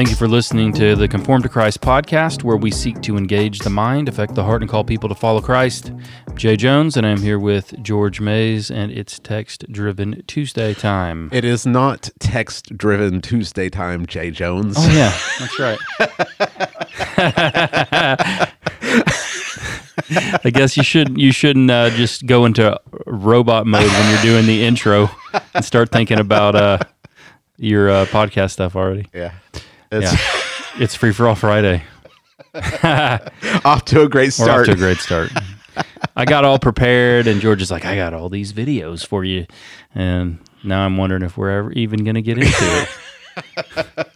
Thank you for listening to the Conform to Christ podcast, where we seek to engage the mind, affect the heart, and call people to follow Christ. I'm Jay Jones, and I'm here with George Mays, and it's text driven Tuesday time. It is not text driven Tuesday time, Jay Jones. Oh, yeah, that's right. I guess you should you shouldn't uh, just go into robot mode when you're doing the intro and start thinking about uh, your uh, podcast stuff already. Yeah. It's Yeah, it's free for all Friday. off to a great We're off start. to a great start. I got all prepared, and George is like, "I got all these videos for you," and now I'm wondering if we're ever even going to get into it.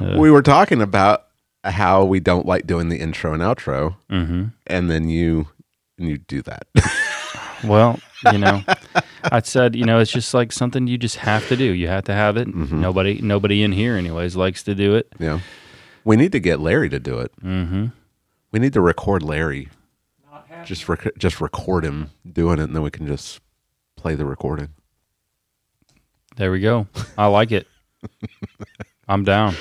we were talking about how we don't like doing the intro and outro, hmm and then you and you do that. Well, you know, I said, you know, it's just like something you just have to do. You have to have it. Nobody, nobody in here, anyways, likes to do it. yeah. We need to get Larry to do it. hmm We need to record Larry. Just rec- just record him doing it, and then we can just play the recording. There we go. I like it. I'm down.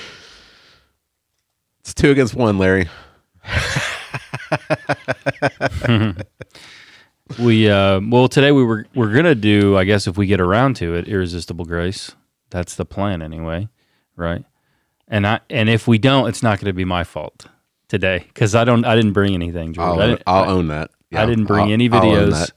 It's two against one, Larry. We uh, well today we were we're gonna do I guess if we get around to it, irresistible grace. That's the plan anyway, right? And I and if we don't, it's not gonna be my fault today because I don't I didn't bring anything. George. I'll, I, own, didn't, I'll I- own that. I didn't bring I'll- any videos,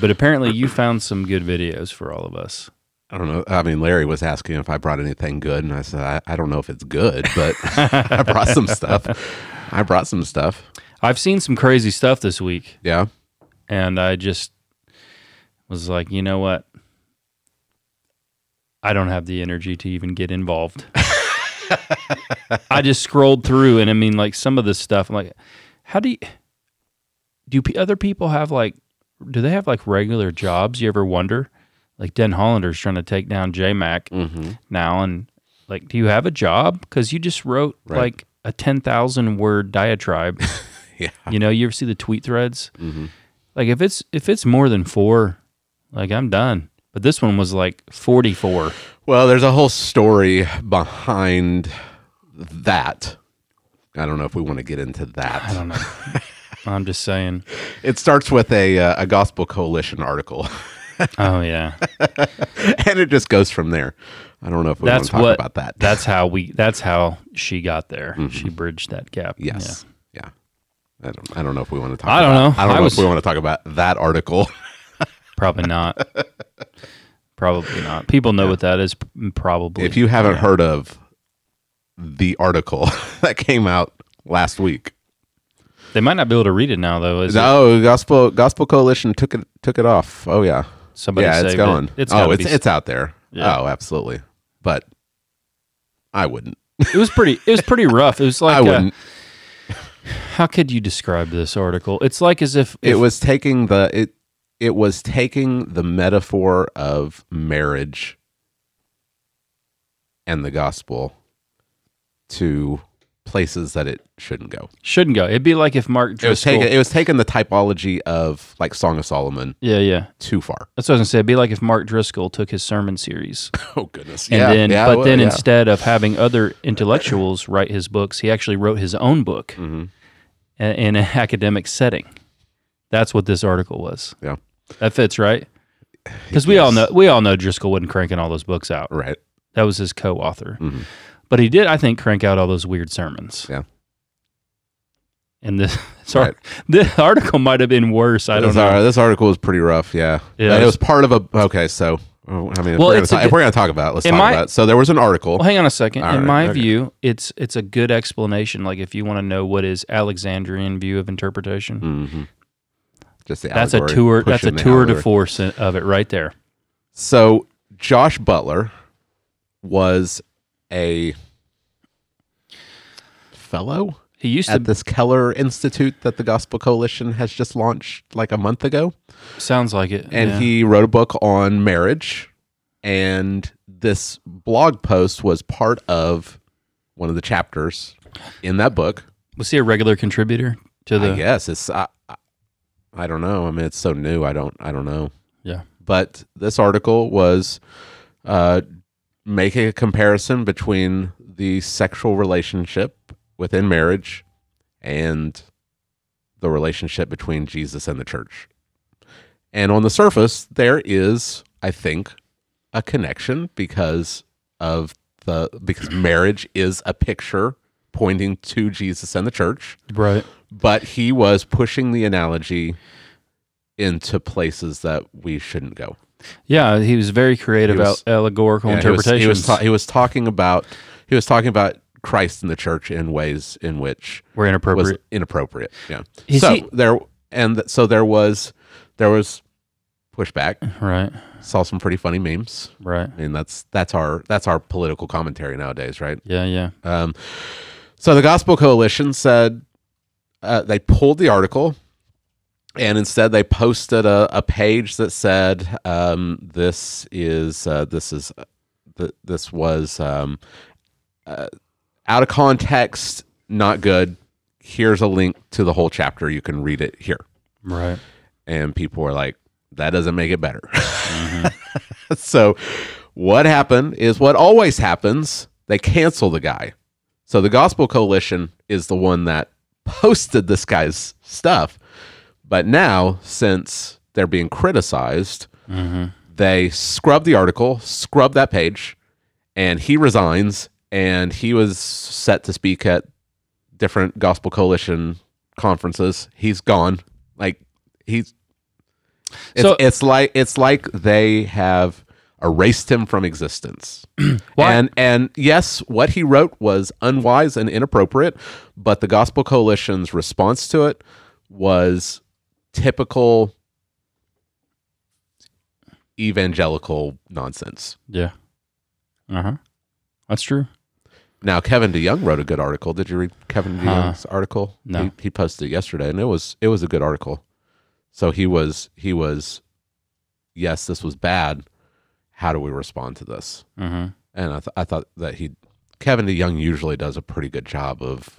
but apparently you found some good videos for all of us. I don't know. I mean, Larry was asking if I brought anything good, and I said I, I don't know if it's good, but I brought some stuff. I brought some stuff. I've seen some crazy stuff this week, Yeah. And I just was like, you know what? I don't have the energy to even get involved. I just scrolled through, and I mean, like some of this stuff. I'm like, how do you, do other people have like, do they have like regular jobs? You ever wonder? Like Denhollander's trying to take down J Mac Mm-hmm. now, and like, do you have a job? Because you just wrote Right. like a ten thousand word diatribe. Yeah. You know, you ever see the tweet threads? Mhm. Like if it's if it's more than four, like I'm done. But this one was like 44. Well, there's a whole story behind that. I don't know if we want to get into that. I don't know. I'm just saying. It starts with a uh, a Gospel Coalition article, Oh yeah, and it just goes from there. I don't know if we that's want to talk what. about that. That's how we. That's how she got there. She bridged that gap. yes. Yeah. I don't. I don't know if we want to talk. I don't about- know. I don't I know was- if we want to talk about that article. Probably not. probably not. People know what that is. Probably. if you haven't Yeah. heard of the article that came out last week, they might not be able to read it now though. Is it? no, Gospel Gospel Coalition took it took it off. Oh yeah, Somebody yeah, it's going. It. It's oh, it's be- it's out there. Yeah. Oh, absolutely. But I wouldn't. It was pretty. It was pretty rough. It was like. I wouldn't. How could you describe this article? It's like as if, it was taking the it it was taking the metaphor of marriage and the gospel to places that it shouldn't go. shouldn't go. It'd be like if Mark It was Driscoll. taking it was taking the typology of like Song of Solomon yeah, yeah. too far. That's what I was gonna say. It'd be like if Mark Driscoll took his sermon series, Oh goodness. and then, but then yeah. instead of having other intellectuals write his books, he actually wrote his own book Mhm. in an academic setting. That's what this article was. Yeah. That fits, right? Because we all know we all know Driscoll wasn't cranking all those books out. Right. That was his co-author, Mhm. But he did, I think, crank out all those weird sermons. Yeah. And this, sorry, this article might have been worse. I don't know. ar- this article was pretty rough. Yeah. Yeah, And it was- part of a. Okay, so I mean, if, Well, we're, gonna a if we're gonna talk about, it, let's talk my- about. It. So there was an article. Well, hang on a second. All In right, my okay. view, it's it's a good explanation. Like if you want to know what is Alexandrian view of interpretation, hmm Just the that's a tour. That's a tour de force of it right there. So Josh Butler was a fellow He used to at this Keller Institute that the Gospel Coalition has just launched like a month ago, sounds like it, and yeah. he wrote a book on marriage. And this blog post was part of one of the chapters in that book. was he a regular contributor to the? Yes, it's I, I- I don't know. I mean, it's so new. I don't I don't know. Yeah. But this article was uh, making a comparison between the sexual relationship within marriage and the relationship between Jesus and the church. And on the surface, there is, I think, a connection because of the because marriage is a picture pointing to Jesus and the church, Right. but he was pushing the analogy into places that we shouldn't go. Yeah, he was very creative was- about allegorical Yeah, he was- interpretations. He was, ta- he was talking about he was talking about Christ in the church in ways in which Were inappropriate. inappropriate. Yeah. Is so he- there and th- so there was there was pushback. Right. Saw some pretty funny memes. Right. I mean that's that's our that's our political commentary nowadays, right? Yeah. Yeah. Um, so the Gospel Coalition said uh, they pulled the article, and instead they posted a, a page that said, um, "This is uh, this is uh, th- this was um, uh, out of context, not good. Here's a link to the whole chapter. You can read it here." Right. And people were like, "That doesn't make it better." so what happened is what always happens they cancel the guy so the gospel coalition is the one that posted this guy's stuff but now since they're being criticized they scrub the article scrub that page and he resigns and he was set to speak at different gospel coalition conferences. He's gone. Like he's it's, So- it's like it's like they have erased him from existence. Why- And and yes, what he wrote was unwise and inappropriate, but the Gospel Coalition's response to it was typical evangelical nonsense. Yeah. Uh huh. That's true. Now, Kevin DeYoung wrote a good article. Did you read Kevin DeYoung's article? No. He, he posted it yesterday, and it was it was a good article. So he was he was, yes, this was bad. How do we respond to this? Mm-hmm. And I, th- I thought that he, Kevin DeYoung, usually does a pretty good job of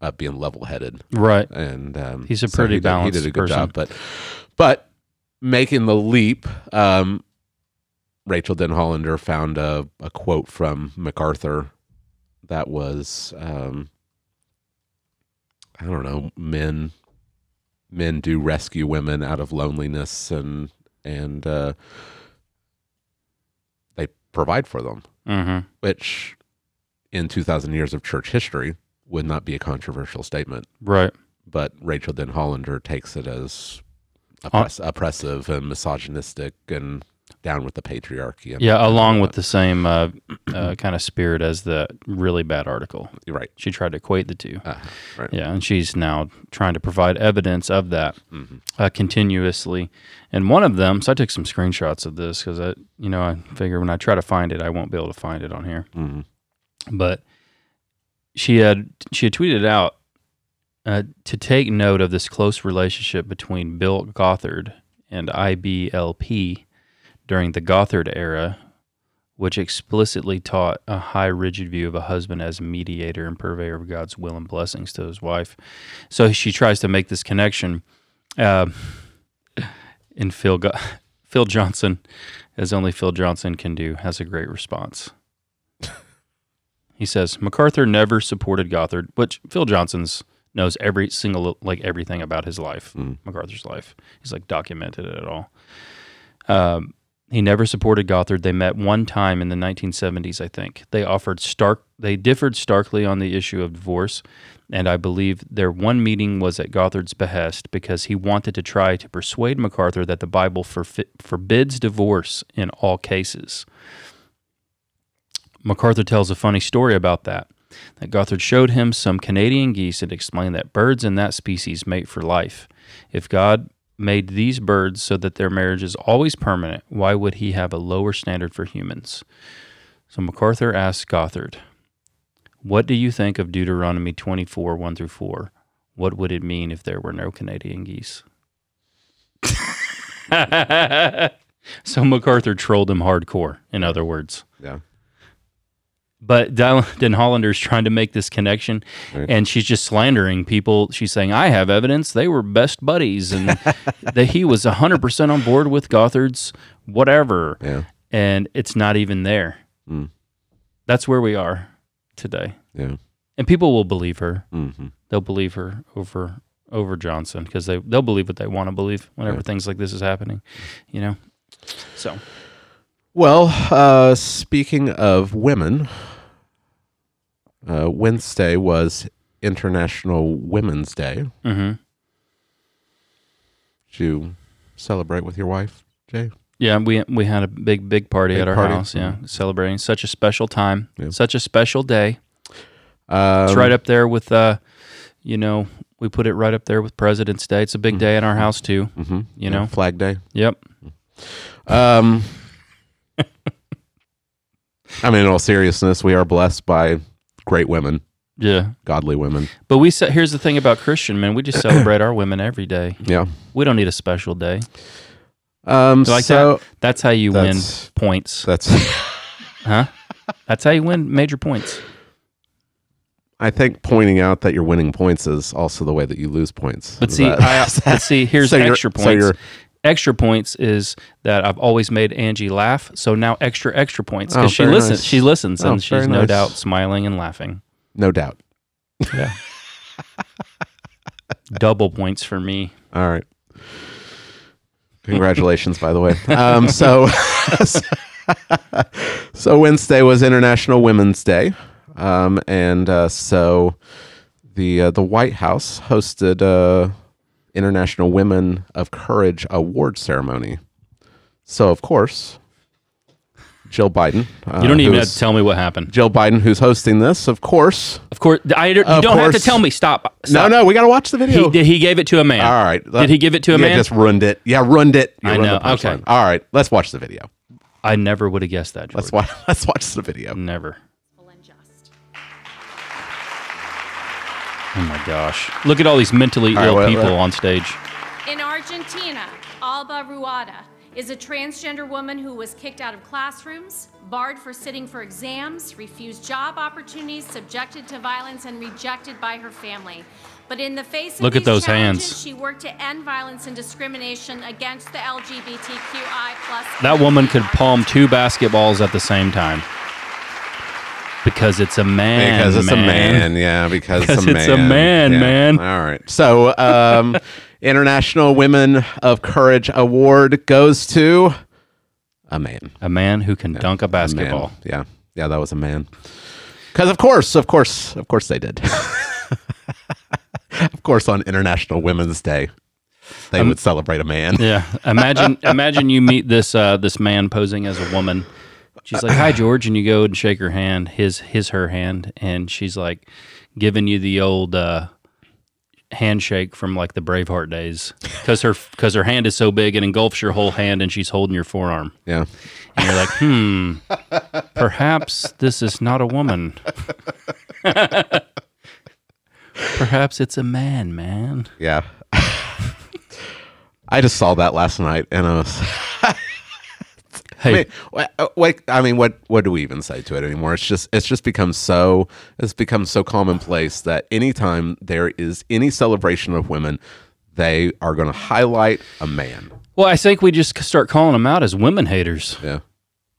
uh, being level headed, Right. and um, He's a so pretty he did- balanced He did a good person. job, but but making the leap, um, Rachael Denhollander found a, a quote from MacArthur that was, um, I don't know, men men do rescue women out of loneliness and and uh, they provide for them, Mm-hmm. which in two thousand years of church history would not be a controversial statement Right. but Rachael Denhollander takes it as Uh, oppressive and misogynistic and down with the patriarchy. And Yeah. Along with the same uh, uh, kind of spirit as the really bad article. Right, She tried to equate the two. uh, right. Yeah, and she's now trying to provide evidence of that Mhm. uh, continuously. And one of them, so I took some screenshots of this because I, you know, I figure when I try to find it, I won't be able to find it on here. Mhm. But she had she had tweeted out uh, to take note of this close relationship between Bill Gothard and IBLP during the Gothard era, which explicitly taught a high, rigid view of a husband as a mediator and purveyor of God's will and blessings to his wife. So she tries to make this connection. Uh, and Phil Go- Phil Johnson, as only Phil Johnson can do, has a great response. He says MacArthur never supported Gothard, which Phil Johnson's knows every single like everything about his life, Mm. MacArthur's life. He's like documented it all. Um, he never supported Gothard. They met one time in the 1970s, I think. They offered stark. They differed starkly on the issue of divorce, and I believe their one meeting was at Gothard's behest because he wanted to try to persuade MacArthur that the Bible forfi- forbids divorce in all cases. MacArthur tells a funny story about that. That Gothard showed him some Canadian geese and explained that birds in that species mate for life. If God made these birds so that their marriage is always permanent, why would he have a lower standard for humans? So MacArthur asked Gothard, What do you think of Deuteronomy 24, 1 through 4? What would it mean if there were no Canadian geese? so MacArthur trolled him hardcore, in other words. Yeah. But Den Hollander is trying to make this connection, Right. and she's just slandering people. She's saying, "I have evidence; they were best buddies, and that he was hundred percent on board with Gothard's whatever." Yeah. And it's not even there. Mm. That's where we are. today. Yeah. And people will believe her. hmm They'll believe her over over Johnson because they they'll believe what they want to believe whenever things like this is happening. You know. So Well, uh, speaking of women, uh, Wednesday was International Women's Day. hmm Did you celebrate with your wife, Jay? yeah, we we had a big big party Big at our party? house. Yeah, celebrating such a special time, Yeah. such a special day. Um, It's right up there with, uh, you know, we put it right up there with President's Day. It's a big day in our house too. hmm You know. Flag Day. Yep. Um, I mean, in all seriousness, we are blessed by great women, Yeah. godly women. But we sa- here's the thing about Christian men: we just celebrate our women every day. Yeah. We don't need a special day. Um, You like so that? That's how you win That's- points, that's. huh? That's how you win major points. I think pointing out that you're winning points is also the way that you lose points. But Is see, that- I, but see, here's So you're- extra so points. you're- extra points is that I've always made Angie laugh. So now extra extra points Oh, because she listens. nice. She listens, Oh, and she's no nice. doubt smiling and laughing. no doubt. Yeah. Double points for me. All right. Congratulations, by the way. Um, so, so Wednesday was International Women's Day, um, and uh, so the uh, the White House hosted a International Women of Courage award ceremony. So, of course, Jill Biden. Uh, You don't even have to tell me what happened. Jill Biden, who's hosting this, of course. Of course, I, you Of don't have to tell me. Stop. No, Stop. no, we got to watch the video. He did. He gave it to a man. All right. Did he give it to a man? just ruined it. Yeah, ruined it. You I ruined know. Okay. All right. Let's watch the video. I never would have guessed that. George. Let's watch. Let's watch the video. Never. Oh my gosh! Look at all these mentally right, ill well, people well- on stage. In Argentina, Alba Rueda is a transgender woman who was kicked out of classrooms, barred for sitting for exams, refused job opportunities, subjected to violence, and rejected by her family. But in the face of Look at these those challenges, hands. she worked to end violence and discrimination against the LGBTQI plus. That woman could palm two basketballs at the same time. Because it's a man. because it's man. a man. Yeah, because, Because it's a man. it's a man. man, Yeah. man. All right. So, um, International Women of Courage Award goes to a man. A man who can dunk a A basketball. Yeah. Yeah, that was a man. Because of course, of course, of course they did. of course, on International Women's Day, they would celebrate a man. Yeah. Imagine imagine you meet this uh, this man posing as a woman. She's like, "Hi, George," and you go and shake her hand, his his her hand, and she's like giving you the old uh, handshake from like the Braveheart days because her because her hand is so big it engulfs your whole hand, and she's holding your forearm, Yeah. and you're like, "Hmm, perhaps this is not a woman." Perhaps it's a man, man. Yeah. I just saw that last night and I was Hey, I mean, what, I mean, what what do we even say to it anymore? It's just it's just become so it's become so commonplace that anytime there is any celebration of women, they are going to highlight a man. well, I think we just start calling them out as women haters. Yeah,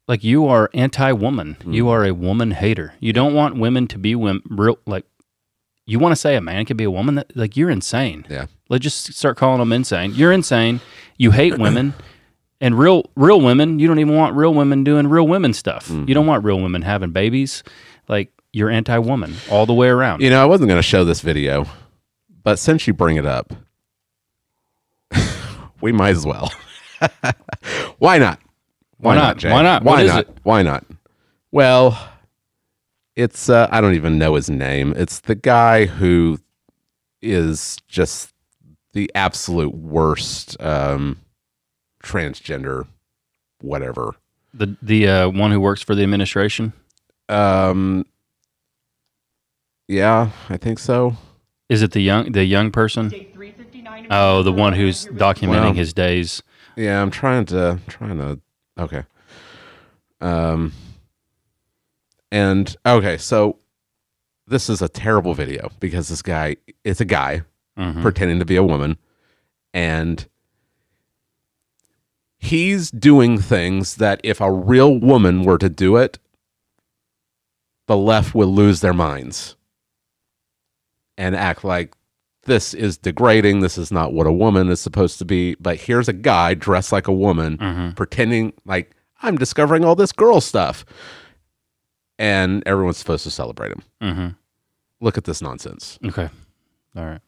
like you are anti-woman. Hmm. You are a woman hater. You don't want women to be women. Real like you want to say a man can be a woman. That, like you're insane. yeah, Let's just start calling them insane. You're insane. You hate women. And real real women, you don't even want real women doing real women stuff. You don't want real women having babies. Like you're anti-woman all the way around. You know, I wasn't going to show this video, but since you bring it up, we might as well. Why not? Why not? Jay? Why not? Why What not? Why not? Well, it's uh, I don't even know his name. It's the guy who is just the absolute worst um, transgender, whatever. The the uh, one who works for the administration Um, yeah, I think so. is it the young the young person? Oh, the one who's documenting Well, his days. Yeah, I'm trying to trying to okay. Um and okay, so this is a terrible video because this guy it's a guy Mhm. pretending to be a woman and he's doing things that if a real woman were to do it the left would lose their minds and act like this is degrading. This is not what a woman is supposed to be. But here's a guy dressed like a woman, pretending like I'm discovering all this girl stuff. And everyone's supposed to celebrate him. Mm-hmm. Look at this nonsense. Okay. All right.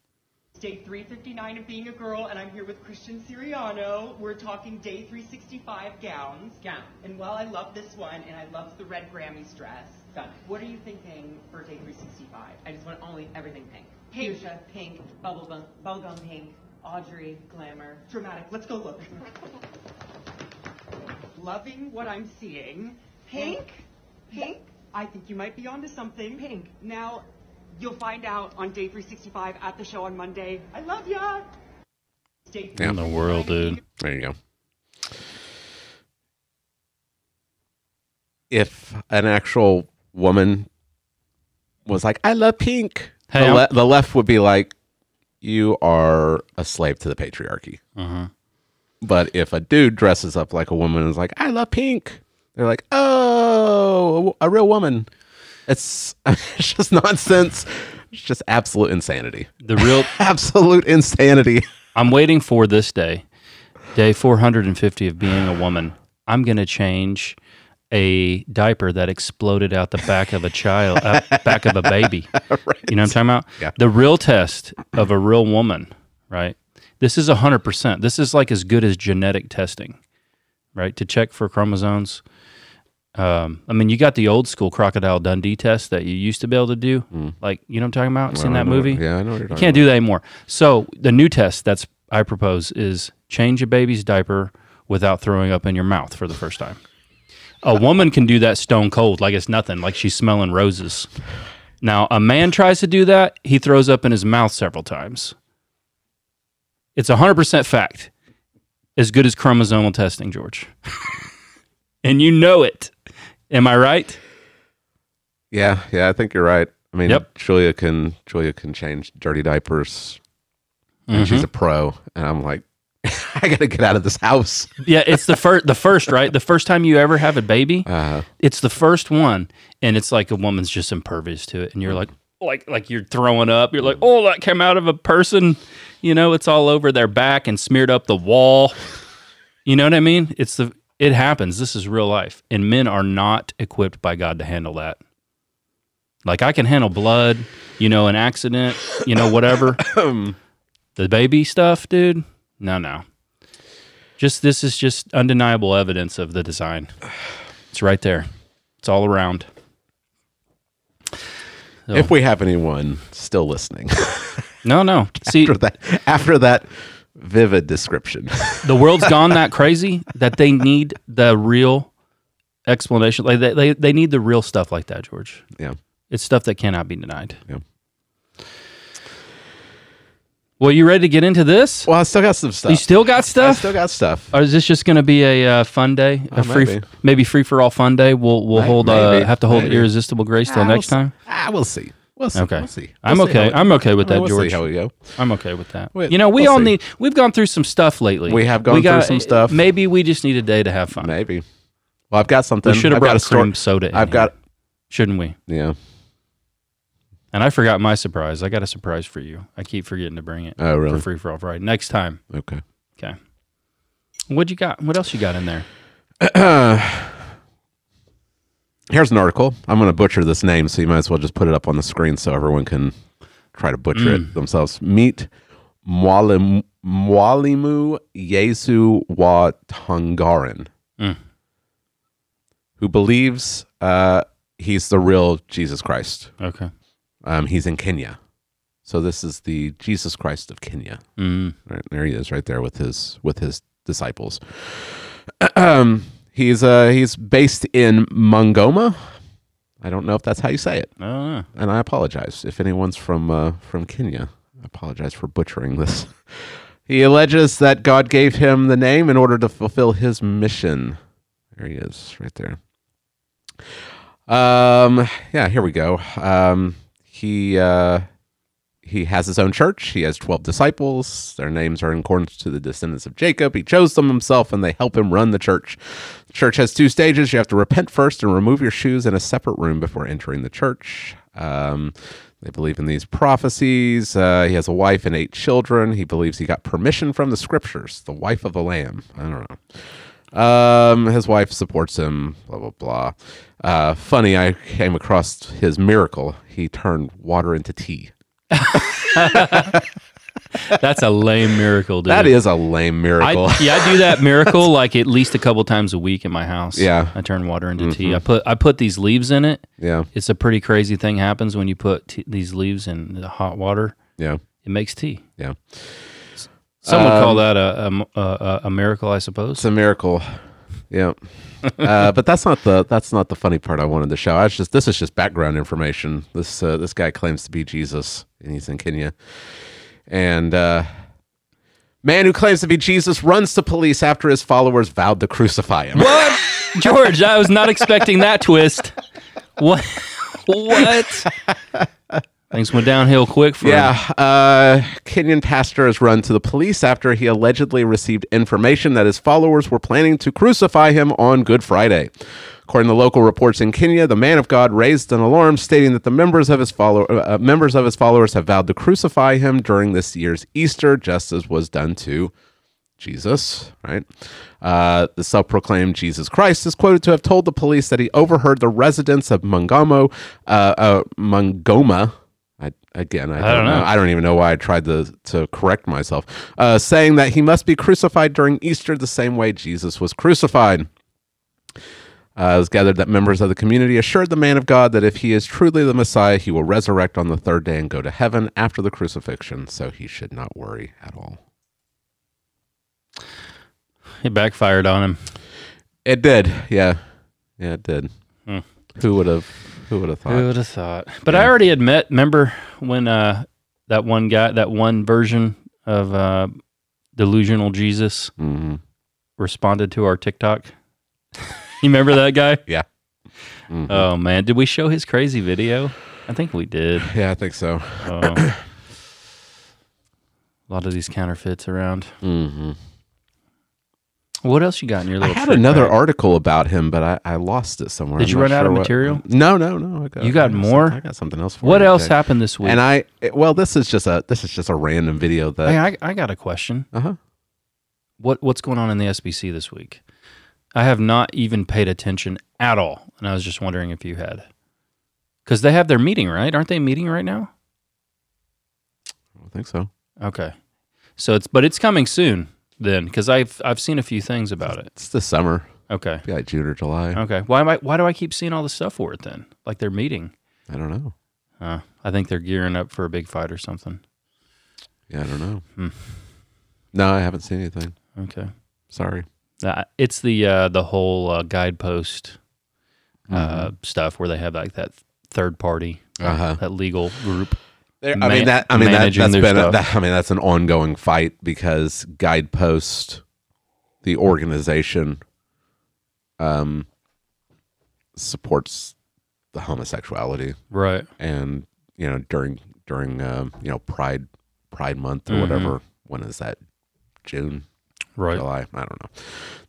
Day 359 of being a girl, and I'm here with Christian Siriano. We're talking day 365 gowns. Gown. And while I love this one, and I love the red Grammys dress, Done. what are you thinking for day 365? I just want only everything pink. Pink. Fuchsia, pink, bubblegum, bubblegum pink, Audrey, glamour. Dramatic. Let's go look. Loving what I'm seeing. Pink? Pink? I think you might be onto something. Pink. Now, you'll find out on day 365 at the show on Monday. I love ya! Day In the world, dude. There you go. If an actual woman was like, I love pink, Hey, the, le- the left would be like, you are a slave to the patriarchy. Uh-huh. But if a dude dresses up like a woman and is like, I love pink, they're like, oh, a, a real woman. It's, it's just nonsense. It's just absolute insanity. The real. Absolute insanity. I'm waiting for this day, day 450 of being a woman. I'm gonna change a diaper that exploded out the back of a child, uh, back of a baby. You know what I'm talking about? Yeah. The real test of a real woman, right? This is 100%. This is like as good as genetic testing, right? To check for chromosomes. Um, I mean, you got the old school crocodile Dundee test that you used to be able to do. Like, you know what I'm talking about? Seen that movie? Yeah, I know what you're You can't do that anymore. So the new test that's I propose is change a baby's diaper without throwing up in your mouth for the first time. A woman can do that stone cold, like it's nothing, like she's smelling roses. Now, a man tries to do that, he throws up in his mouth several times. It's 100% fact. As good as chromosomal testing, George. and you know it. Am I right? Yeah, yeah, I think you're right. I mean, Yep. Julia can Julia can change dirty diapers, and Mm-hmm. she's a pro. And I'm like, I gotta get out of this house. Yeah, it's the first the first, right? The first time you ever have a baby. Uh, it's the first one and it's like a woman's just impervious to it and you're like like like you're throwing up you're like oh that came out of a person you know it's all over their back and smeared up the wall you know what i mean it's the it happens. This is real life. And men are not equipped by god to handle that. Like i can handle blood you know an accident you know whatever. The baby stuff dude? No no. Just this is just undeniable evidence of the design. It's right there. It's all around. So- If we have anyone still listening. No no. See after that, after that vivid description, the world's gone that crazy that they need the real explanation like they, they, they need the real stuff like that george yeah, it's stuff that cannot be denied yeah. well you ready to get into this Well, I still got some stuff. you still got stuff. I still got stuff. or is this just going to be a uh, fun day a Uh, free maybe. maybe free for all fun day we'll we'll May- hold uh, maybe, have to hold maybe. irresistible grace till next time. Ah, we'll see. We'll see. Okay. We'll see. I'm We'll okay. I'm okay with that, we'll George. See how we go. I'm okay with that. We- you know, we we'll all see. need. We've gone through some stuff lately. We have gone through some stuff. Maybe we just need a day to have fun. Maybe. Well, I've got something. We should have got brought a cream soda. In I've here, got. shouldn't we? Yeah. And I forgot my surprise. I got a surprise for you. I keep forgetting to bring it. Oh, really? For free for all Friday. Next time. Okay. Okay. What you got? What else you got in there? Here's an article. I'm going to butcher this name, so you might as well just put it up on the screen so everyone can try to butcher Mm. it themselves. Meet Mwalim, Mwalimu Yesu wa Tongaren, Mm. who believes uh, he's the real Jesus Christ. Okay. Um, he's in Kenya. So this is the Jesus Christ of Kenya. Mm. Right, there he is, right there with his with his disciples. um, he's uh, he's based in Mongoma. I don't know if that's how you say it, I don't know. and I apologize if anyone's from uh, from Kenya. I apologize for butchering this. he alleges that God gave him the name in order to fulfill his mission. There he is, right there. Um, yeah, here we go. Um, he uh, he has his own church. He has 12 disciples. Their names are in accordance to the descendants of Jacob. He chose them himself and they help him run the church. The church has two stages. You have to repent first and remove your shoes in a separate room before entering the church. Um, they believe in these prophecies. Uh, he has a wife and eight children. He believes he got permission from the scriptures, the wife of the Lamb. I don't know. Um, his wife supports him, blah, blah, blah. Uh, funny, I came across his miracle. He turned water into tea. That's a lame miracle, dude. That is a lame miracle. I, yeah, I do that miracle like at least a couple times a week in my house. Yeah. I turn water into tea. I put I put these leaves in it. yeah, It's a pretty crazy thing happens when you put t- these leaves in the hot water. yeah, It makes tea. yeah. Some would Um, call that a, a, a, a miracle, I suppose. It's a miracle. Yeah. Uh, but that's not the that's not the funny part I wanted to show. I was just this is just background information. This uh, this guy claims to be Jesus and he's in Kenya. And uh man who claims to be Jesus runs to police after his followers vowed to crucify him. What, George? I was not expecting that twist. What? What? Things went downhill quick for him. Yeah, uh, Kenyan pastor has run to the police after he allegedly received information that his followers were planning to crucify him on Good Friday. According to local reports in Kenya, the man of God raised an alarm stating that the members of his follow- uh, members of his followers have vowed to crucify him during this year's Easter, just as was done to Jesus, right? Uh, the self proclaimed Jesus Christ is quoted to have told the police that he overheard the residents of Mungamo, uh, uh, I, again, I don't, don't know. know. I don't even know why I tried to, to correct myself, uh, saying that he must be crucified during Easter the same way Jesus was crucified. Uh, it was gathered that members of the community assured the man of God that if he is truly the Messiah, he will resurrect on the third day and go to heaven after the crucifixion, so he should not worry at all. It backfired on him. It did, yeah, yeah, it did. Hmm. Who would have? Who would have thought? Who would have thought? But I already had met. Remember when uh, that one guy, that one version of uh, delusional Jesus hmm responded to our TikTok? you remember that guy? Yeah, Mhm. Oh man, did we show his crazy video? I think we did. yeah, I think so. Oh. a lot of these counterfeits around. hmm What else you got in your I little? had another bag? article about him, but I, I lost it somewhere. Did I'm you not run out sure of what- material? No, no, no. I got, You got I more? I got something else for you. What you. else Okay. happened this week? And I it- well, this is just a this is just a random video that. Hey, I, I got a question. uh huh. What what's going on in the SBC this week? I have not even paid attention at all, and I was just wondering if you had, because they have their meeting, right? Aren't they meeting right now? I don't think so. Okay, so it's but it's coming soon then, because I've I've seen a few things about it. It's this summer, Okay, be like June or July. okay. Why am I why do I keep seeing all this stuff for it then? Like they're meeting. I don't know. Uh, I think they're gearing up for a big fight or something. Yeah, I don't know. Hmm. No, I haven't seen anything. Okay. Sorry. Uh, it's the uh, the whole uh, guidepost uh, Mm-hmm. stuff where they have like that third party, Uh huh. that legal group. I mean that. I mean that, managing that's been. A, that, I mean that's an ongoing fight because Guidepost, the organization, um, supports the homosexuality, Right. and you know during during um, you know Pride Pride Month or Mhm. whatever. When is that? June, Right. July? I don't know.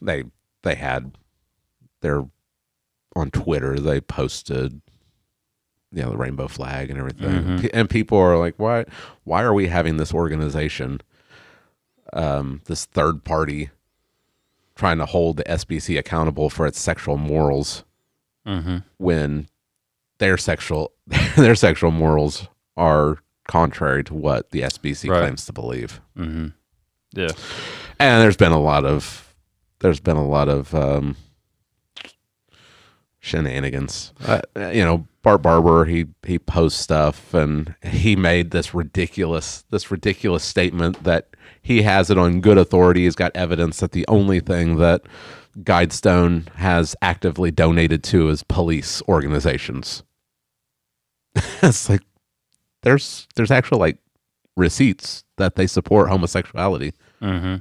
They they had their on Twitter. They posted you know the rainbow flag and everything, Mhm. P- and people are like, why why are we having this organization, um, this third party, trying to hold the SBC accountable for its sexual morals Mm-hmm. when their sexual their sexual morals are contrary to what the SBC Right. claims to believe. Mm-hmm. Yeah. And there's been a lot of there's been a lot of um, shenanigans. Uh, you know, Bart Barber he he posts stuff and he made this ridiculous this ridiculous statement that he has it on good authority. He's got evidence that the only thing that Guidestone has actively donated to is police organizations. it's like there's there's actual like receipts that they support homosexuality Mm-hmm.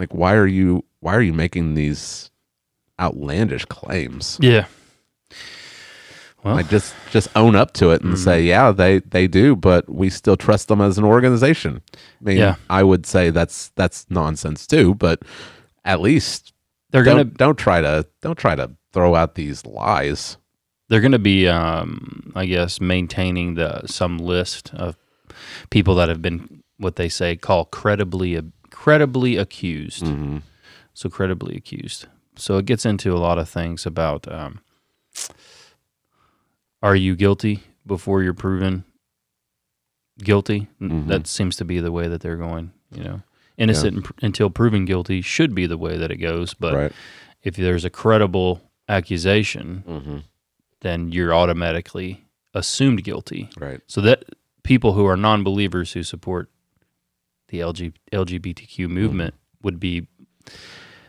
like why are you why are you making these outlandish claims Yeah. Well- like just just own up to it and say, yeah, they they do, but we still trust them as an organization. I mean, Yeah. I would say that's that's nonsense too, but at least They're don't gonna don't try to don't try to throw out these lies. they're gonna be, um, I guess, maintaining the some list of people that have been what they say call credibly credibly accused. Mm-hmm. So credibly accused. So it gets into a lot of things about um, are you guilty before you're proven guilty? Mm-hmm. That seems to be the way that they're going. You know, innocent un- until proven guilty should be the way that it goes. But Right. if there's a credible accusation, Mm-hmm. then you're automatically assumed guilty. Right. So that people who are non-believers who support the LG, LGBTQ movement would be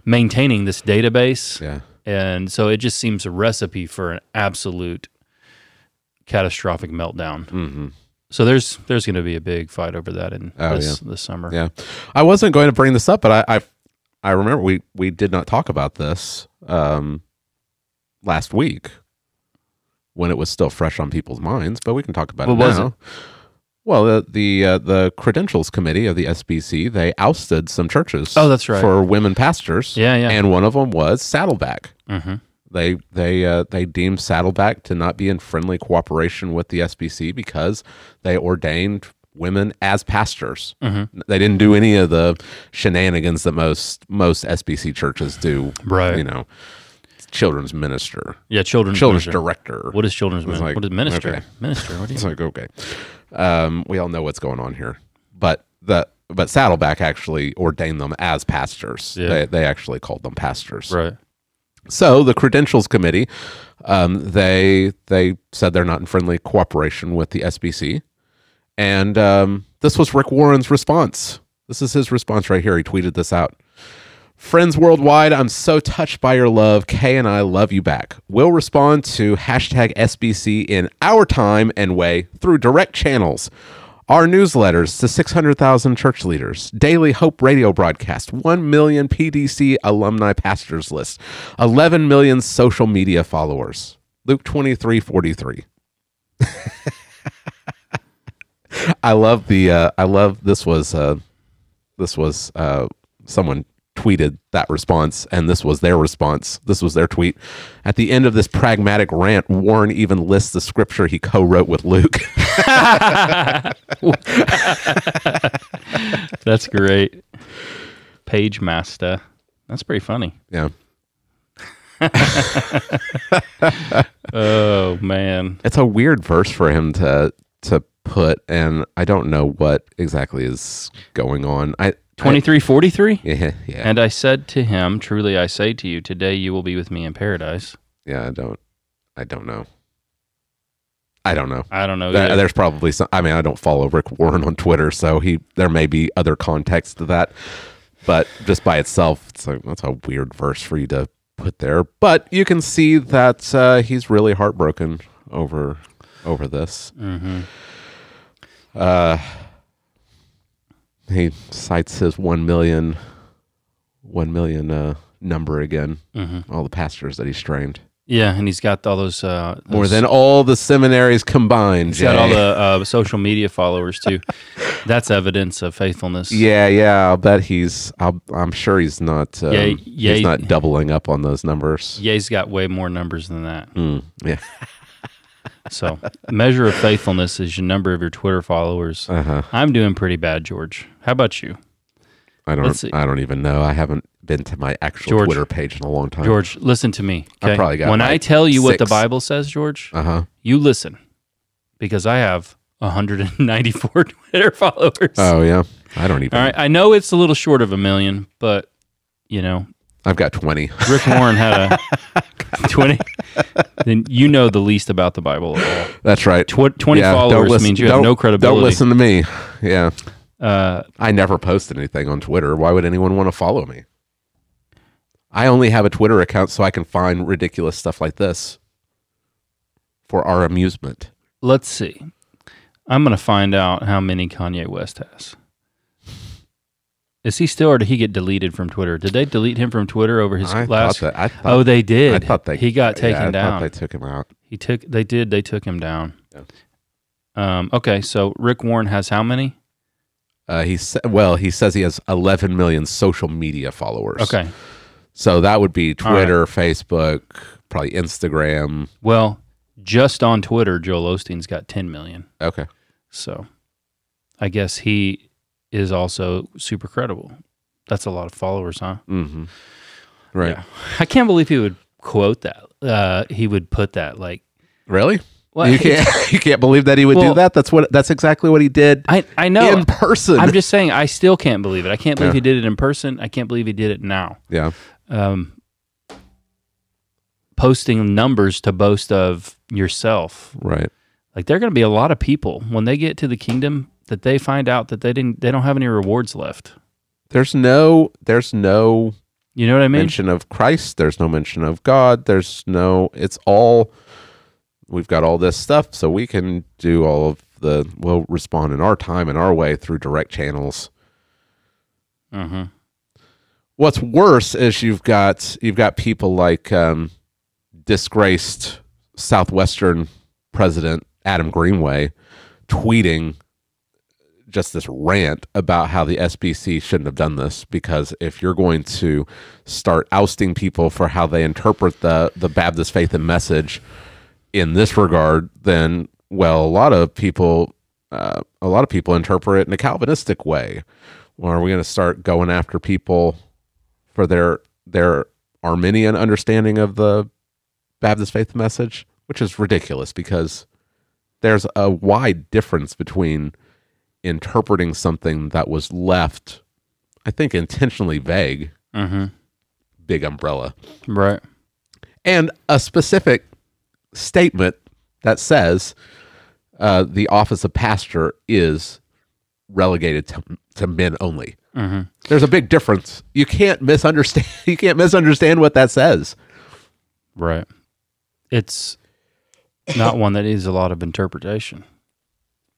maintaining this database, Yeah. and so it just seems a recipe for an absolute catastrophic meltdown. Mm-hmm. So there's there's going to be a big fight over that in Oh, this this summer. Yeah, I wasn't going to bring this up, but I I, I remember we we did not talk about this um, last week when it was still fresh on people's minds. But we can talk about What it now. it? Well, the the, uh, the credentials committee of the SBC they ousted some churches. Oh, that's right. for women pastors. Yeah, yeah. and one of them was Saddleback. hmm They they uh, they deemed Saddleback to not be in friendly cooperation with the SBC because they ordained women as pastors. Mm-hmm. They didn't do any of the shenanigans that most most SBC churches do. Right. You know, children's minister, Yeah, children's children's minister. director. What is children's minister? like, what is minister? okay. Minister. What do you? It's like okay, um, we all know what's going on here, but the but Saddleback actually ordained them as pastors. Yeah. They they actually called them pastors. Right. So the credentials committee, um, they they said they're not in friendly cooperation with the SBC, and um, this was Rick Warren's response. This is his response right here. He tweeted this out. Friends worldwide, I'm so touched by your love. Kay and I love you back. We'll respond to hashtag SBC in our time and way through direct channels. Our newsletters to 600,000 church leaders, daily Hope radio broadcast, 1 million PDC alumni pastors list, 11 million social media followers. Luke 23 43. I love the uh, I love this was uh, this was uh, someone tweeted that response and this was their response this was their tweet at the end of this pragmatic rant warren even lists the scripture he co-wrote with luke That's great. Page master. That's pretty funny. yeah Oh man. it's a weird verse for him to to put and i don't know what exactly is going on i Twenty three forty three. I, yeah yeah And I said to him, Truly I say to you, today you will be with me in paradise. yeah i don't i don't know i don't know I don't know. There- there's probably some. I mean, I don't follow Rick Warren on Twitter, so he there may be other context to that. But just by itself, it's like that's a weird verse for you to put there. But you can see that uh, he's really heartbroken over over this. Mhm. Uh, he cites his one million, one million uh, number again. Mhm. All the pastors that he's trained, Yeah, and he's got all those uh, more than all the seminaries combined. He's got all the uh, social media followers too. That's evidence of faithfulness. Yeah, yeah. I'll bet he's. I'll, I'm sure he's not. Um, Yeah, yeah, he's not doubling up on those numbers. Yeah, he's got way more numbers than that. Mm, yeah. So, measure of faithfulness is your number of your Twitter followers. Uh huh. I'm doing pretty bad, George. How about you, I don't. I don't even know. I haven't been to my actual George. Twitter page in a long time. George? Listen to me. I've probably got when I tell you what the. Bible says, George, Uh huh. you listen, because I have 194 Twitter followers. Oh yeah. I don't even. All right, I know it's a little short of a million, but you know, I've got twenty. Rick Warren had a 20. then you know the least about the Bible at all. That's right. Tw- 20 Yeah, followers listen- means you have no credibility. Don't listen to me. Yeah. Uh, I never post anything on Twitter. Why would anyone want to follow me? I only have a Twitter account so I can find ridiculous stuff like this for our amusement. let's see. I'm going to find out how many Kanye West has. Is he still, or did he get deleted from Twitter? Did they delete him from Twitter over his I last? thought that. I thought, oh, they did. I thought they. he got yeah, taken I thought down. they took him out. he took. They did. They took him down. Yeah. Um. Okay. So Rick Warren has how many? Uh, he sa- well, he says he has 11 million social media followers. Okay. so that would be All right. Twitter, Facebook, probably Instagram. Well, just on Twitter, Joel Osteen's got 10 million. Okay, So I guess he is also super credible. That's a lot of followers, huh? mm-hmm. right? Yeah. I can't believe he would quote that. Uh, he would put that like, Really? well, you can't you can't believe that he would Well- do that. That's what that's exactly what he did I, I know. in person. I'm just saying, I still can't believe it. I can't believe Yeah. he did it in person. I can't believe he did it now. yeah, Um, posting numbers to boast of yourself. right. Like there are going to be a lot of people when they get to the kingdom that they find out that they didn't, they don't have any rewards left. There's no there's no You know what I mean? mention of Christ. There's no mention of God. There's no. It's all. We've got all this stuff, so we can do all of the. We'll respond in our time and our way through direct channels. hmm What's worse is you've got you've got people like um, disgraced Southwestern President Adam Greenway tweeting just this rant about how the SBC shouldn't have done this because if you're going to start ousting people for how they interpret the the Baptist faith and message in this regard, then well, a lot of people uh, a lot of people interpret it in a Calvinistic way. Or are we going to start going after people for their their Arminian understanding of the Baptist faith message, which is ridiculous because there's a wide difference between interpreting something that was left, I think, intentionally vague, hmm big umbrella, Right. and a specific statement that says uh, the office of pastor is relegated to, to men only. hmm There's a big difference. You can't misunderstand. You can't misunderstand what that says. Right. It's not one that needs a lot of interpretation.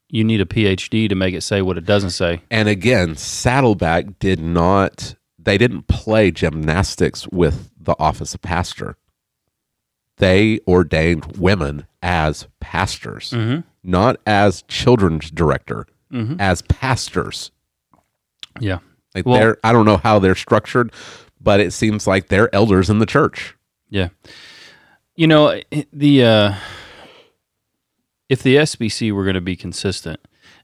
You need a PhD to make it say what it doesn't say. And again, Saddleback did not. They didn't play gymnastics with the office of pastor. They ordained women as pastors, Mm-hmm. not as children's director, Mhm. as pastors. Yeah. Like Well- they're, I don't know how they're structured, but it seems like they're elders in the church. Yeah. You know, the uh if the SBC were going to be consistent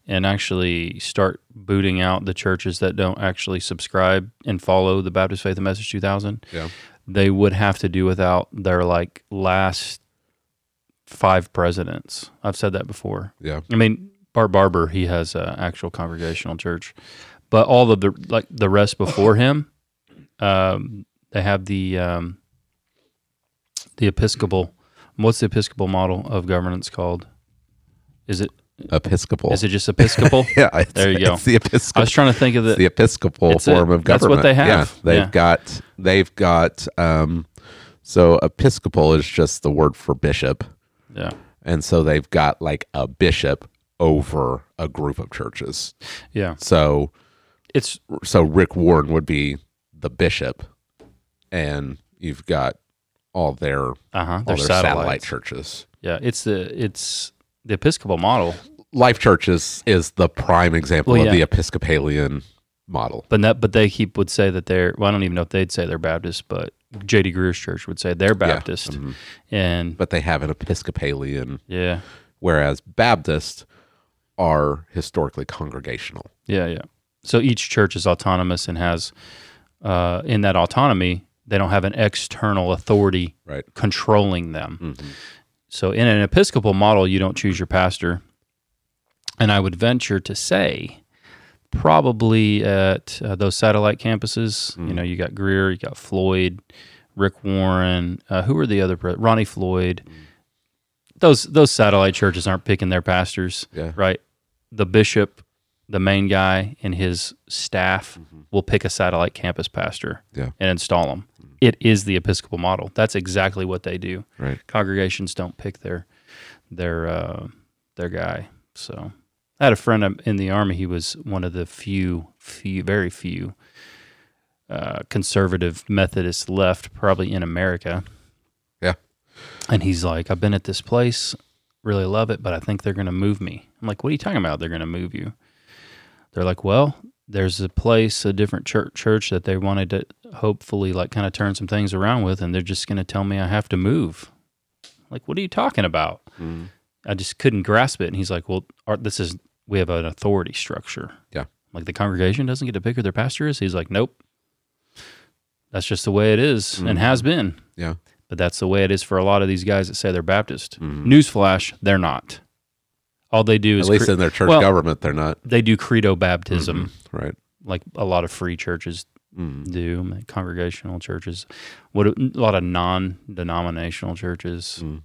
and actually start booting out the churches that don't actually subscribe and follow the Baptist Faith and Message 2000, Yeah. they would have to do without their like last five presidents. I've said that before. Yeah. I mean, Bart Barber, he has an actual congregational church, but all of the like the rest before him, um, they have the um, the Episcopal. What's the Episcopal model of governance called? Is it Episcopal. is it just Episcopal? yeah. There you go. It's the Episcopal. I was trying to think of the. the Episcopal form it. of government. That's what they have. Yeah, they've Yeah. got they've got um so Episcopal is just the word for bishop. yeah, And so they've got like a bishop over a group of churches. yeah. So It's so Rick Warren would be the bishop and you've got all their uh huh. all They're their satellite churches. Yeah, it's the it's the Episcopal model, Life churches is is the prime example Well, of the Episcopalian model. but that but they keep would say that they're. Well, I don't even know if they'd say they're Baptist, but J.D. Greear's church would say they're Baptist, mhm. and But they have an Episcopalian yeah, whereas Baptists are historically congregational. Yeah, yeah. So each church is autonomous and has, uh, in that autonomy, they don't have an external authority Right. controlling them. Mhm. So in an Episcopal model, you don't choose your pastor. And I would venture to say, probably at uh, those satellite campuses, you know, you got Greear, you got Floyd, Rick Warren, uh, who are the other, pre- Ronnie Floyd. Those those satellite churches aren't picking their pastors, Yeah. right? The bishop, the main guy, and his staff will pick a satellite campus pastor Yeah. and install them. It is the Episcopal model. That's exactly what they do Right. congregations don't pick their their uh, their guy. So I had a friend in the army. He was one of the few, few, very few uh, conservative Methodists left, probably in America. Yeah. And he's like, I've been at this place, really love it, but I think they're going to move me. I'm like, what are you talking about? They're going to move you. They're like, well, there's a place, a different church, church that they wanted to hopefully like kind of turn some things around with, and they're just going to tell me I have to move. Like, what are you talking about? Mm-hmm. I just couldn't grasp it. And he's like, well, our, this is, we have an authority structure. Yeah. Like the congregation doesn't get to pick who their pastor is. He's like, nope. That's just the way it is and has mm-hmm. been. Yeah. But that's the way it is for a lot of these guys that say they're Baptist. Mm-hmm. Newsflash, they're not. All they do is At least cre- in their church well, government, they're not. They do credo baptism, mm-hmm. Right. like a lot of free churches mm. do, congregational churches. What a lot of non-denominational churches mm.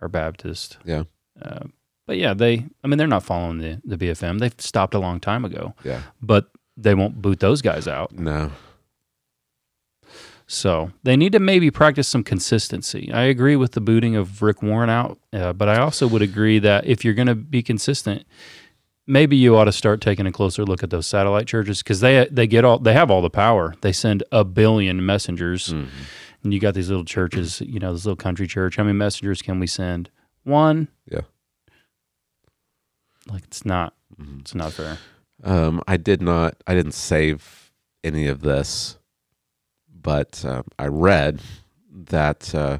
are Baptist. Yeah. Uh, but yeah, they. I mean, they're not following the the BFM. They've stopped a long time ago. Yeah. But they won't boot those guys out. No. So they need to maybe practice some consistency. I agree with the booting of Rick Warren out, uh, but I also would agree that if you're going to be consistent, maybe you ought to start taking a closer look at those satellite churches because they they get all they have all the power. They send a billion messengers, and you got these little churches. You know, this little country church. How many messengers can we send? One. Yeah. Like it's not. It's not fair. Um, I did not. I didn't save any of this, but uh, I read that uh,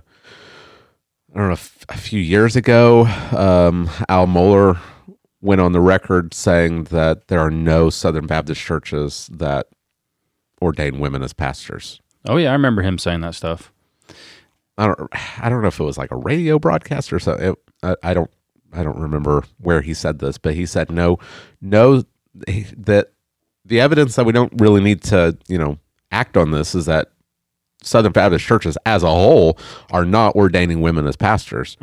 I don't know f- a few years ago, um, Al Mohler went on the record saying that there are no Southern Baptist churches that ordain women as pastors. Oh yeah, I remember him saying that stuff. I don't. I don't know if it was like a radio broadcast or something. It, I, I don't. I don't remember where he said this, but he said no, no. That the evidence that we don't really need to, you know, act on this is that Southern Baptist churches as a whole are not ordaining women as pastors.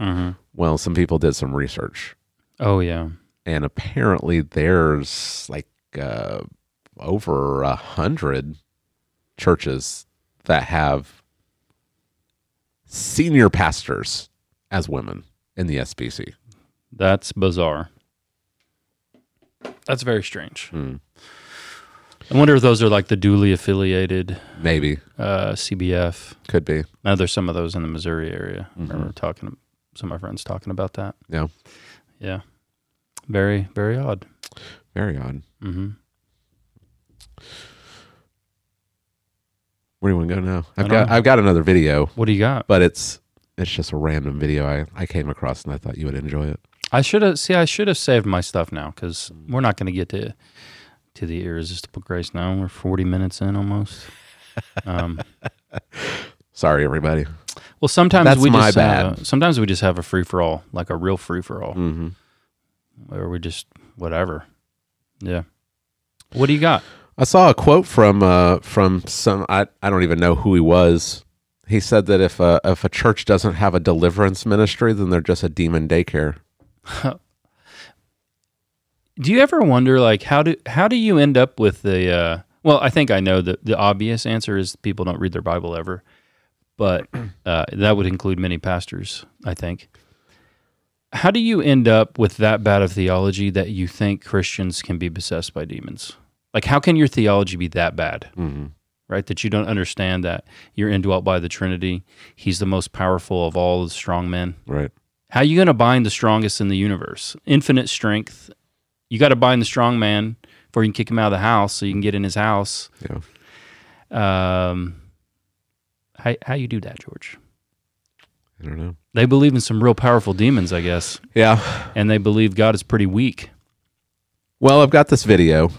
Well, some people did some research, Oh yeah. and apparently there's like uh, over a hundred churches that have senior pastors as women in the SBC. That's bizarre. That's very strange. Hmm. I wonder if those are like the duly affiliated Maybe uh, CBF. could be. Now there's some of those in the Missouri area. I Mm-hmm. remember talking, to some of my friends talking about that. Yeah, Yeah, very very odd. very odd. Mm-hmm. Where do you want to go now? I've don't got know. I've got another video, What do you got? but it's it's just a random video I, I came across and I thought you would enjoy it. I should have see. I should have saved my stuff now because we're not going to get to to the irresistible grace now. We're 40 minutes in almost. Um, Sorry, everybody. well, sometimes That's we my just a- sometimes we just have a free for all, like a real free for all. hmm or we just whatever. Yeah. What do you got? I saw a quote from uh, from some I, I don't even know who he was. He said that if a if a church doesn't have a deliverance ministry, then they're just a demon daycare. Do you ever wonder like how do how do you end up with the uh well, I think I know that the obvious answer is people don't read their Bible ever. But uh, that would include many pastors, I think. How do you end up with that bad of theology that you think Christians can be possessed by demons? Like, how can your theology be that bad? Right? That you don't understand that you're indwelt by the Trinity. He's the most powerful of all the strong men. Right. How are you going to bind the strongest in the universe? Infinite strength. You got to bind the strong man before you can kick him out of the house so you can get in his house. Yeah. Um, how, how you do that, George? I don't know. They believe in some real powerful demons, I guess, Yeah. and they believe God is pretty weak. Well, I've got this video.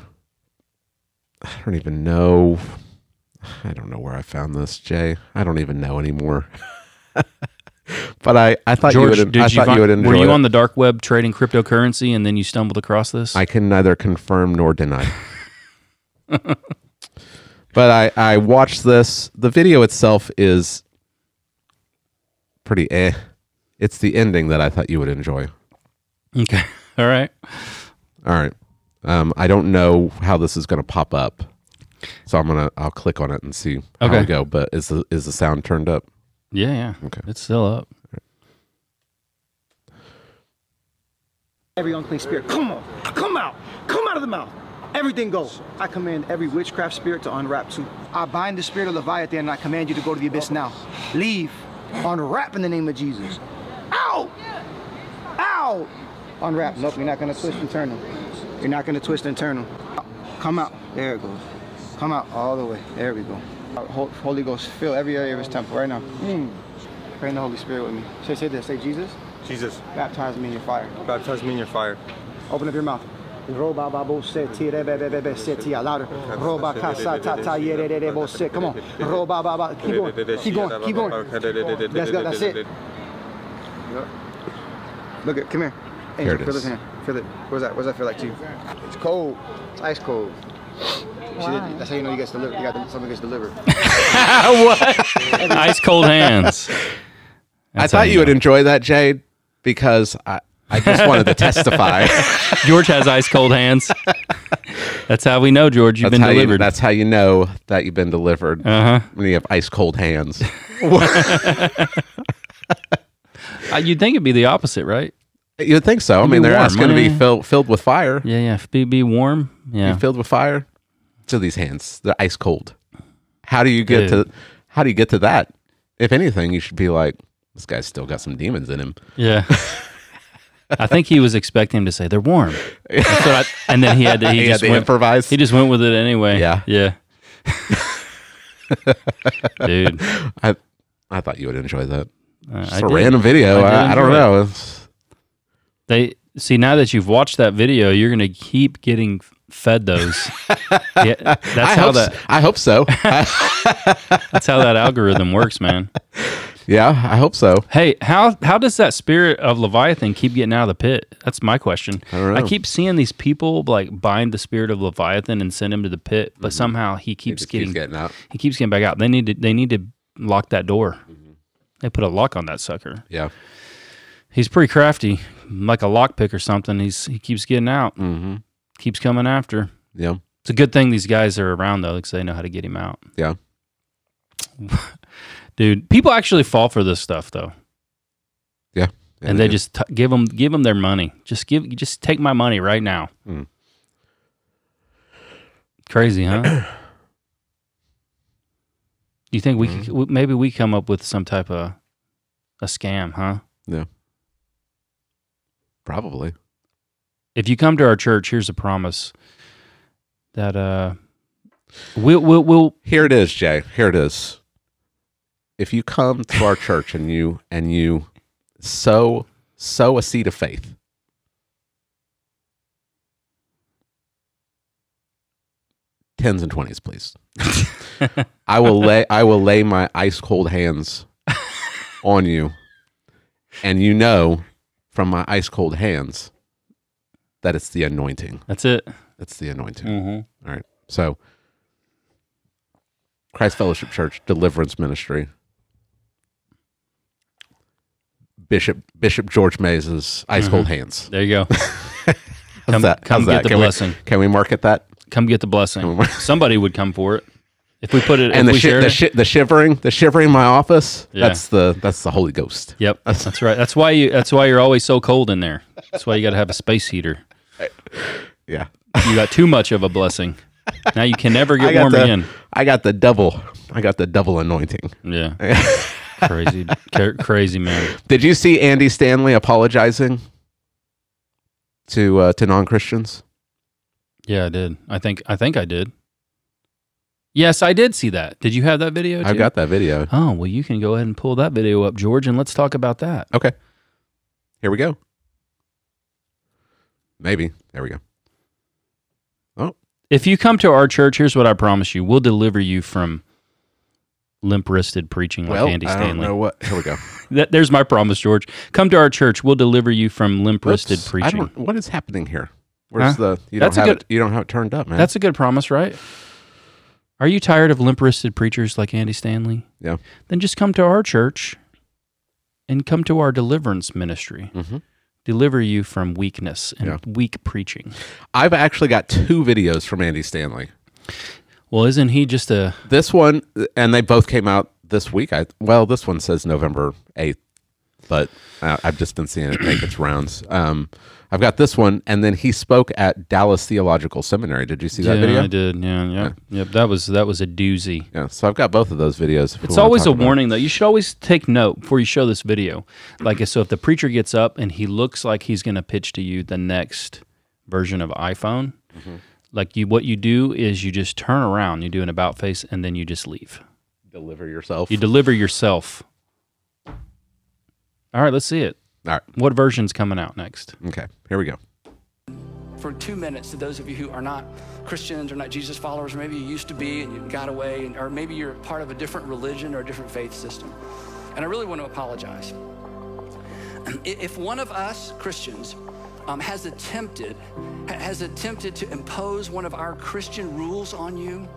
I don't even know. I don't know where I found this, Jay. I don't even know anymore. but I, I thought George, you would. I you thought find, you would enjoy were you it. on the dark web trading cryptocurrency and then you stumbled across this? I can neither confirm nor deny. but I, I watched this. The video itself is pretty eh. It's the ending that I thought you would enjoy. okay. All right. All right. Um, I don't know how this is going to pop up, so I'm gonna I'll click on it and see how Okay. we go. But is the is the sound turned up? Yeah, yeah. Okay. It's still up. Every unclean spirit, come on, come out, come out of the mouth. Everything goes. I command every witchcraft spirit to unwrap too. I bind the spirit of Leviathan and I command you to go to the abyss now. Leave. Unwrap in the name of Jesus. Out! Out! Unwrap. Nope, you're not gonna twist and turn them. You're not gonna twist and turn them. Come out. There it goes. Come out all the way. There we go. Hol- Holy Ghost, fill every area of his temple right now. Mm. Pray in the Holy Spirit with me. Say, say this. Say, Jesus, Jesus, baptize me in your fire. baptize me in your fire. Open up your mouth. Roba babo se ti re be louder. Roba kasa ta ta ye re re re bo se. Come on. Roba ba ba. Keep going. Keep going. Keep going. That's good. That's it. Look at. Come here. Angel, Here it feel is. his hand. Feel it. What's that? What's that feel like to you? It's cold. It's ice cold. See, that- that's how you know you gets delivered. You got something gets delivered. Ice cold hands. I That's how thought you would know. enjoy that, Jade, because I, I just wanted to testify. George has ice cold hands. That's how we know, George. You've that's been how You, delivered. that's how you know that you've been delivered uh when you have ice cold hands. Uh, you'd think it'd be the opposite, right? you would think so. I It'd mean, be they're warm, asking to be wouldn't filled filled with fire. Yeah, yeah. Be, be warm. Yeah. Be filled with fire. So these hands, they're ice cold. How do you get Dude. to? How do you get to that? If anything, you should be like, this guy's still got some demons in him. Yeah. I think he was expecting him to say they're warm, what I- and then he had to. He, He just to went, improvise. He just went with it anyway. Yeah. yeah. Dude, I, I thought you would enjoy that. uh, It's I a did. random video. I I, don't enjoy it. know. They see now that you've watched that video, you're gonna keep getting fed those. yeah, that's I how hope. that. I hope so. That's how that algorithm works, man. yeah, I hope so. Hey, how how does that spirit of Leviathan keep getting out of the pit? That's my question. I know. keep seeing these people like bind the spirit of Leviathan and send him to the pit, but somehow he keeps Just getting keeps getting out. he keeps getting back out. They need to they need to lock that door. They put a lock on that sucker. Yeah. He's pretty crafty, like a lockpick or something. He's he keeps getting out, Mm-hmm. Keeps coming after. Yeah. It's a good thing these guys are around though, because they know how to get him out. Yeah. Dude, people actually fall for this stuff though, Yeah. and they just t- give them give them their money. Just give, just take my money right now. Hmm. Crazy, huh? you think we Hmm. could, maybe we come up with some type of a scam, huh? Yeah. Probably. If you come to our church, here's a promise that uh we'll we'll, we'll Here it is, Jay. Here it is. If you come to our church and you and you sow sow a seed of faith, tens and twenties, please. I will lay I will lay my ice cold hands on you, and you know from my ice cold hands that it's the anointing. that's it. It's the anointing. Mm-hmm. All right. So, Christ Fellowship Church Deliverance Ministry. Bishop Bishop George Mays's ice cold hands. There you go. How's Come- that? come How's get that? the can blessing. We, can we market that? Come get the blessing. Somebody would come for it if we put it. And if the we shi- shared the, it. shi- the shivering, the shivering in my office. Yeah. That's the that's the Holy Ghost. Yep, that's right. That's why you. That's why you're always so cold in there. That's why you got to have a space heater. Yeah. You got too much of a blessing. Now you can never get warm the again. I got the double. I got the double anointing. Yeah, crazy, ca- crazy man. Did you see Andy Stanley apologizing to uh, to non Christians? Yeah, I did. I think. I think I did. Yes, I did see that. Did you have that video? I've got that video. Oh well, you can go ahead and pull that video up, George, and let's talk about that. Okay. Here we go. Maybe. There we go. Oh, If you come to our church, here's what I promise you: we'll deliver you from limp-wristed preaching like well, Andy I don't Stanley. know what. Here we go. That, there's my promise, George. Come to our church. We'll deliver you from limp-wristed preaching. what is happening here? Where's Huh? the? You That's don't a have good- it. You don't have it turned up, man. That's a good promise, right? Are you tired of limp-wristed preachers like Andy Stanley? yeah. Then just come to our church and come to our deliverance ministry. Mhm. Deliver you from weakness and Yeah. weak preaching. I've actually got two videos from Andy Stanley. Well, isn't he just a This one, and they both came out this week. I well, this one says November eighth. But uh, I've just been seeing it make its rounds. Um, I've got this one, and then he spoke at Dallas Theological Seminary. Did you see that yeah, video? I did. Yeah, yep, yep. That was that was a doozy. Yeah, so I've got both of those videos. It's always a about it. warning, though. You should always take note before you show this video. Like, so if the preacher gets up and he looks like he's going to pitch to you the next version of iPhone, Mm-hmm. like you, what you do is you just turn around, you do an about face, and then you just leave. Deliver yourself. You deliver yourself. All right, let's see it. All right. What version's coming out next? Okay. Here we go. for two minutes to those of you who are not Christians or not Jesus followers, or maybe you used to be and you got away, and, or maybe you're part of a different religion or a different faith system. And I really want to apologize. If one of us Christians um, has attempted has attempted to impose one of our Christian rules on you,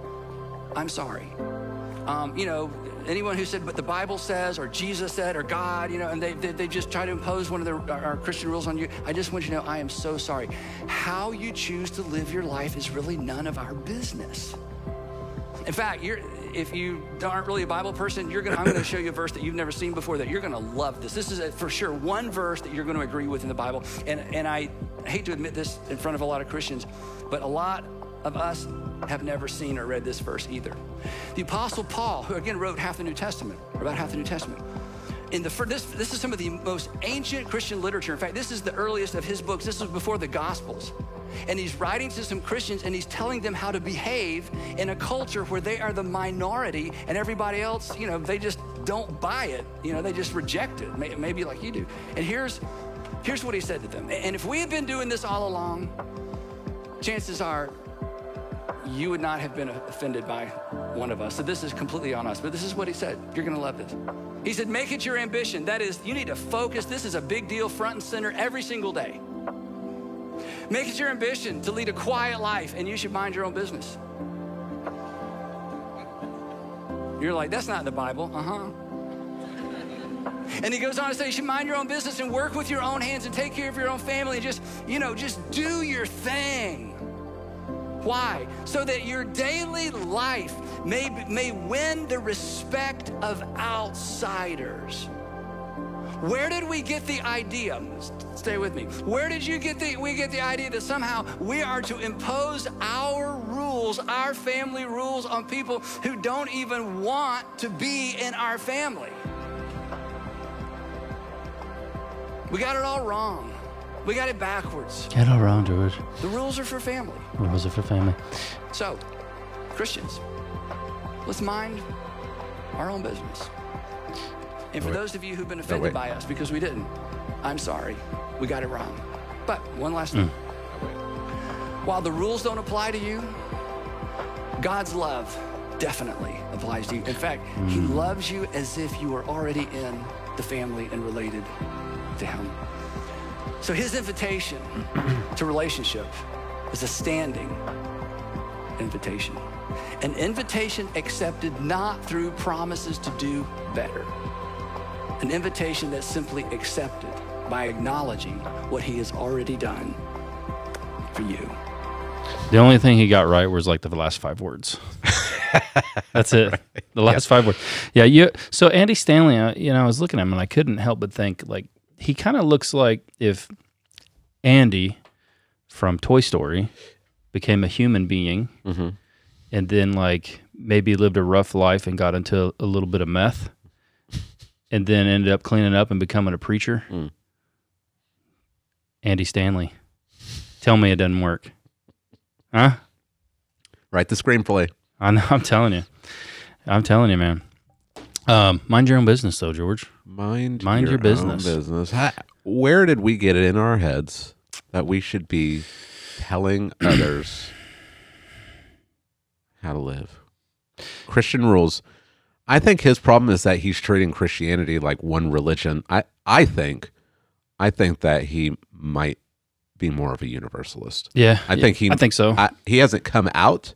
I'm sorry. Um, you know, anyone who said, but the Bible says, or Jesus said, or God, you know, and they, they, they just try to impose one of their, our, Christian rules on you, I just want you to know I am so sorry. How you choose to live your life is really none of our business. In fact, if you aren't really a Bible person, you're gonna, I'm going to show you a verse that you've never seen before that you're going to love this. This is a, for sure one verse that you're going to agree with in the Bible. And, and I hate to admit this in front of a lot of Christians, but a lot of us have never seen or read this verse either. The Apostle Paul, who again wrote half the New Testament, or about half the New Testament, in the this, this is some of the most ancient Christian literature. In fact, this is the earliest of his books. This was before the Gospels. And he's writing to some Christians and he's telling them how to behave in a culture where they are the minority and everybody else, you know, they just don't buy it. You know, they just reject it, maybe like you do. And here's, here's what he said to them. And if we had been doing this all along, chances are you would not have been offended by one of us. So this is completely on us. But this is what he said. You're going to love this. He said, Make it your ambition. That is, you need to focus. This is a big deal, front and center, every single day. Make it your ambition to lead a quiet life, and you should mind your own business. You're like, That's not in the Bible. Uh huh. And he goes on to say, you should mind your own business and work with your own hands and take care of your own family and just, you know, just do your thing. Why? So that your daily life may, may win the respect of outsiders. Where did we get the idea? Stay with me. Where did you get the we get the idea that somehow we are to impose our rules, our family rules on people who don't even want to be in our family? We got it all wrong. We got it backwards. Get around, to it. The rules are for family. Rules are for family. So, Christians, let's mind our own business. And for wait. those of you who've been wait. offended by us because we didn't, I'm sorry. We got it wrong. But one last thing. Mm. While the rules don't apply to you, God's love definitely applies to you. In fact, He mm. loves you as if you were already in the family and related to Him. So His invitation to relationship is a standing invitation. An invitation accepted not through promises to do better. An invitation that's simply accepted by acknowledging what he has already done for you. The only thing he got right was like the last five words. That's it. The last five words. Yeah. You. So Andy Stanley, uh, you know, I was looking at him and I couldn't help but think like he kind of looks like if Andy from Toy Story became a human being, mm-hmm. and then like maybe lived a rough life and got into a little bit of meth, and then ended up cleaning up and becoming a preacher. Mm. Andy Stanley. Tell me it doesn't work. Huh? Write the screenplay. I know, I'm telling you. I'm telling you, man. Um, mind your own business, though, George. Mind Mind your own business. business. Ha- Where did we get it in our heads that we should be telling others how to live? Christian rules. I think his problem is that he's treating Christianity like one religion. I I think I think that he might be more of a universalist. Yeah, I think he I think so. I, he hasn't come out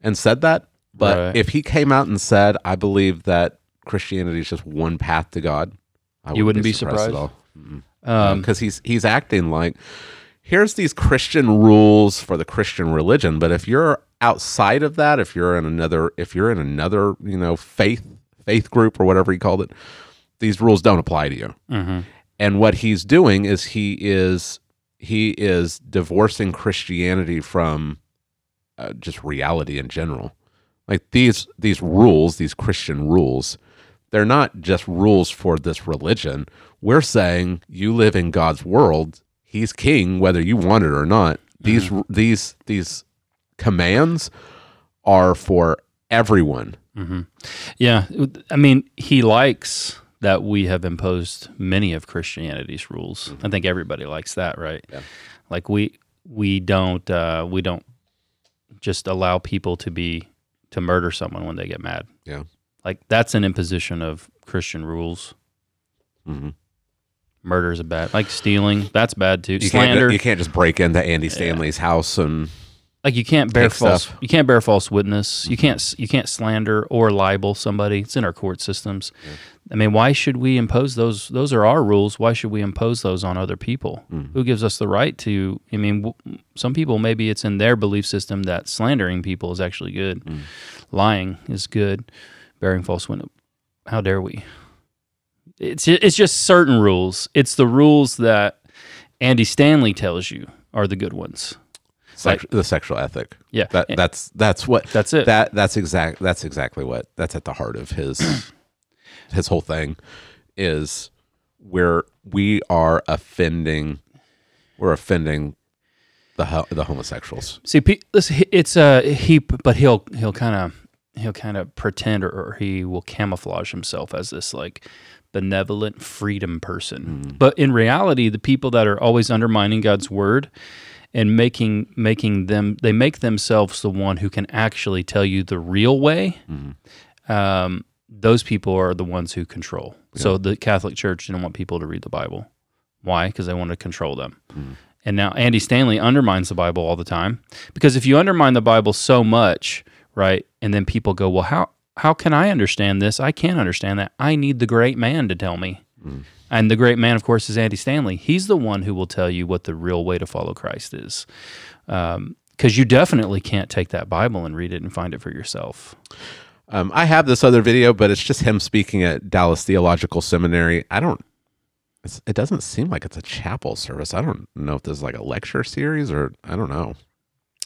and said that, but Right. if he came out and said, "I believe that Christianity is just one path to God," I You wouldn't be at surprised? At all um, because he's he's acting like here's these Christian rules for the Christian religion, but if you're outside of that, if you're in another if you're in another you know faith faith group or whatever he called it, these rules don't apply to you. And what he's doing is he is he is divorcing Christianity from uh, just reality in general. Like these these rules, these Christian rules, they're not just rules for this religion. We're saying you live in God's world. He's king, whether you want it or not. These mm-hmm. these these commands are for everyone. Mm-hmm. Yeah, I mean, he likes that we have imposed many of Christianity's rules. Mm-hmm. I think everybody likes that, right? Like we we don't uh, we don't just allow people to be to murder someone when they get mad. Yeah. Like that's an imposition of Christian rules. Mm-hmm. Murder is a bad, like stealing. That's bad too. You Slander, can't you can't just break into Andy Stanley's house and like you can't bear false. stuff. You can't bear false witness. You mm-hmm. can't. You can't slander or libel somebody. It's in our court systems. I mean, why should we impose those? Those are our rules. Why should we impose those on other people? Mm. Who gives us the right to? I mean, w- some people maybe it's in their belief system that slandering people is actually good, mm. lying is good, bearing false witness. How dare we? It's it's just certain rules. It's the rules that Andy Stanley tells you are the good ones. sex, the sexual ethic. Yeah. That that's that's what That's it. That that's exact that's exactly what that's at the heart of his his whole thing is where we are offending we're offending the the homosexuals. See, listen, it's uh he, but he'll he'll kind of he'll kind of pretend or, or he will camouflage himself as this like benevolent freedom person. Hmm. But in reality, the people that are always undermining God's word and making making them they make themselves the one who can actually tell you the real way. Hmm. Um, those people are the ones who control. So the Catholic Church didn't want people to read the Bible. Why? Because they wanted to control them. Hmm. And now Andy Stanley undermines the Bible all the time because if you undermine the Bible so much, right, and then people go, "Well, how how can I understand this? I can't understand that. I need the great man to tell me." And the great man, of course, is Andy Stanley. He's the one who will tell you what the real way to follow Christ is. Because you definitely can't take that Bible and read it and find it for yourself. Um, I have this other video, but it's just him speaking at Dallas Theological Seminary. I don't. It's, it doesn't seem like it's a chapel service. I don't know if this is like a lecture series or I don't know.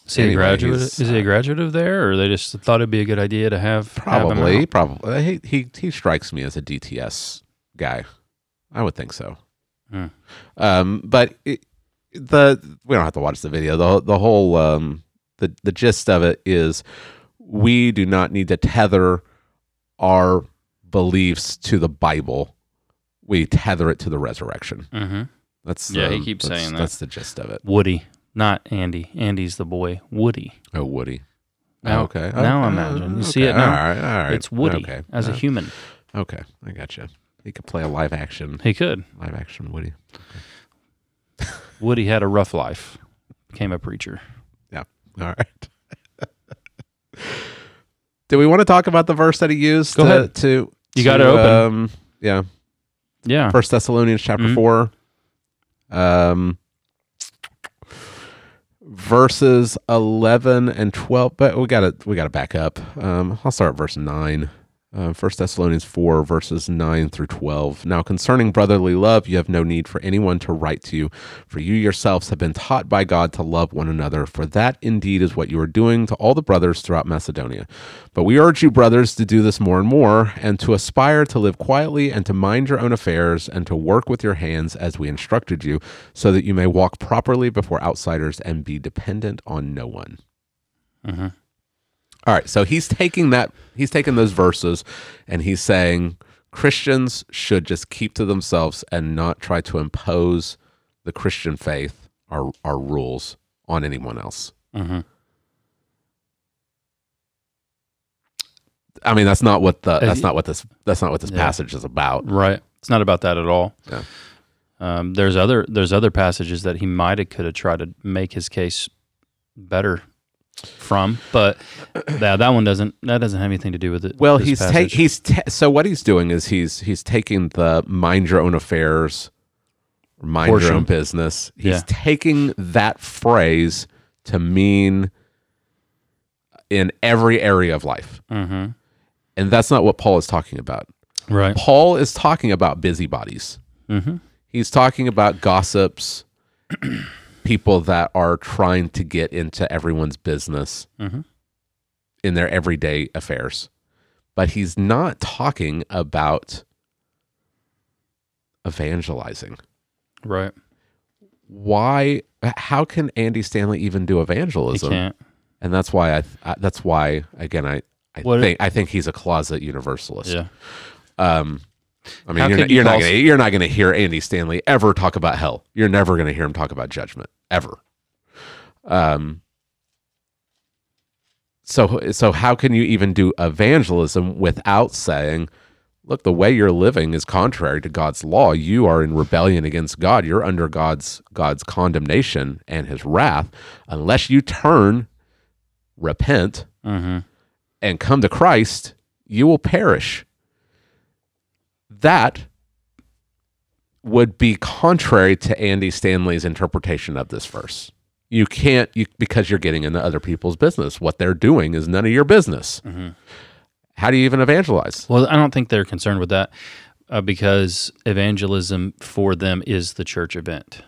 Is he Anyway, a graduate? Is he uh, a graduate of there, or they just thought it'd be a good idea to have have him Probably, out? probably. He, he he strikes me as a DTS guy. I would think so. Um, but it, the we don't have to watch the video. the The whole um the the gist of it is we do not need to tether our beliefs to the Bible. We tether it to the resurrection. Mm-hmm. That's Yeah, he um, keeps that's- saying that. That's the gist of it. Woody, not Andy. Andy's the boy. Woody. Oh, Woody. Now- okay. now Oh, imagine. You okay. see it now? All right. All right. It's Woody Okay. as a Uh, human. Okay, I got you. He could play a live action, He could. live action Woody. Woody had a rough life. Became a preacher. Yeah. All right. Do we want to talk about the verse that he used? Go to, ahead. To You to, got it open. Um, yeah. Yeah. First Thessalonians chapter Mhm. four, um, verses eleven and twelve. But we got to we got to back up. Um, I'll start verse nine. Uh, First Thessalonians four verses nine through twelve. Now concerning brotherly love, you have no need for anyone to write to you, for you yourselves have been taught by God to love one another. For that indeed is what you are doing to all the brothers throughout Macedonia. But we urge you, brothers, to do this more and more, and to aspire to live quietly, and to mind your own affairs, and to work with your hands as we instructed you, so that you may walk properly before outsiders and be dependent on no one. All right, so he's taking that, he's taking those verses, and he's saying Christians should just keep to themselves and not try to impose the Christian faith, our our rules, on anyone else. Mm-hmm. I mean, that's not what the Uh, that's not what this that's not what this Yeah. passage is about. Right. It's not about that at all. Yeah. Um, there's other there's other passages that he might have could have tried to make his case better from, but that that one doesn't that doesn't have anything to do with it. Well, he's ta- he's ta- so what he's doing is he's he's taking the mind your own affairs, mind your own business. He's Yeah. taking that phrase to mean in every area of life, Mhm. and that's not what Paul is talking about. Right. Paul is talking about busybodies. Mhm. He's talking about gossips, people that are trying to get into everyone's business Mhm. in their everyday affairs. But he's not talking about evangelizing. Right. Why? How can Andy Stanley even do He evangelism? can't. And that's why I, I that's why again I I What- think I think he's a closet universalist. Yeah. Um, I mean, How you're, not, you you're not gonna you're not gonna hear Andy Stanley ever talk about hell. You're never gonna hear him talk about judgment ever. Um. So so how can you even do evangelism without saying, look, the way you're living is contrary to God's law. You are in rebellion against God. You're under God's God's condemnation and His wrath. Unless you turn, repent, Mm-hmm. and come to Christ, you will perish. That would be contrary to Andy Stanley's interpretation of this verse. You can't you, because you're getting into other people's business. What they're doing is none of your business. How do you even evangelize? Well, I don't think they're concerned with that uh, because evangelism for them is the church event.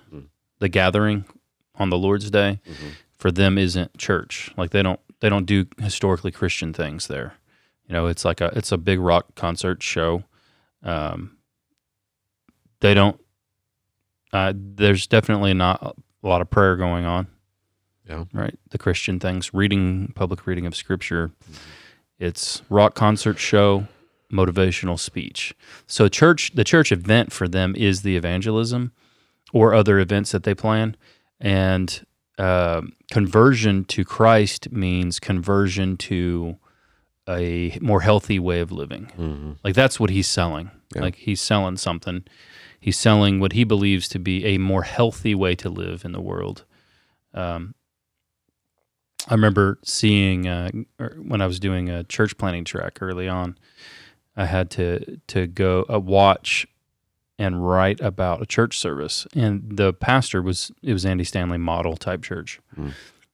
The gathering on the Lord's Day for them isn't church. Like they don't they don't do historically Christian things there. You know, it's like a it's a big rock concert show. Um, they don't. Uh, there's definitely not a lot of prayer going on. Yeah. Right. The Christian things, reading public reading of Scripture. It's rock concert show, motivational speech. So church, the church event for them is the evangelism, or other events that they plan, and um conversion to Christ means conversion to a more healthy way of living. Like that's what he's selling. Yeah. Like he's selling something. He's selling what he believes to be a more healthy way to live in the world. Um, I remember seeing uh, er, when I was doing a church planning track early on. I had to to go uh, watch and write about a church service, and the pastor was it was Andy Stanley model type church,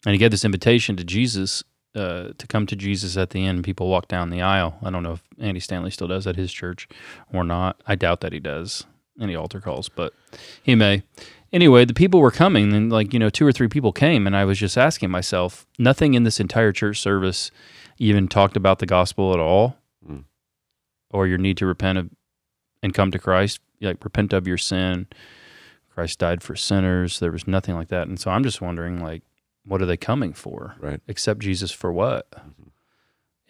and he gave this invitation to Jesus uh, to come to Jesus at the end. People walk down the aisle. I don't know if Andy Stanley still does at his church or not. I doubt that he does any altar calls, but he may. Anyway, the people were coming, and like you know, two or three people came, and I was just asking myself, nothing in this entire church service even talked about the gospel at all, hmm. or your need to repent of and come to Christ, like repent of your sin. Christ died for sinners. There was nothing like that, and so I'm just wondering, like, what are they coming for? Right. Accept Jesus for what? Mm-hmm.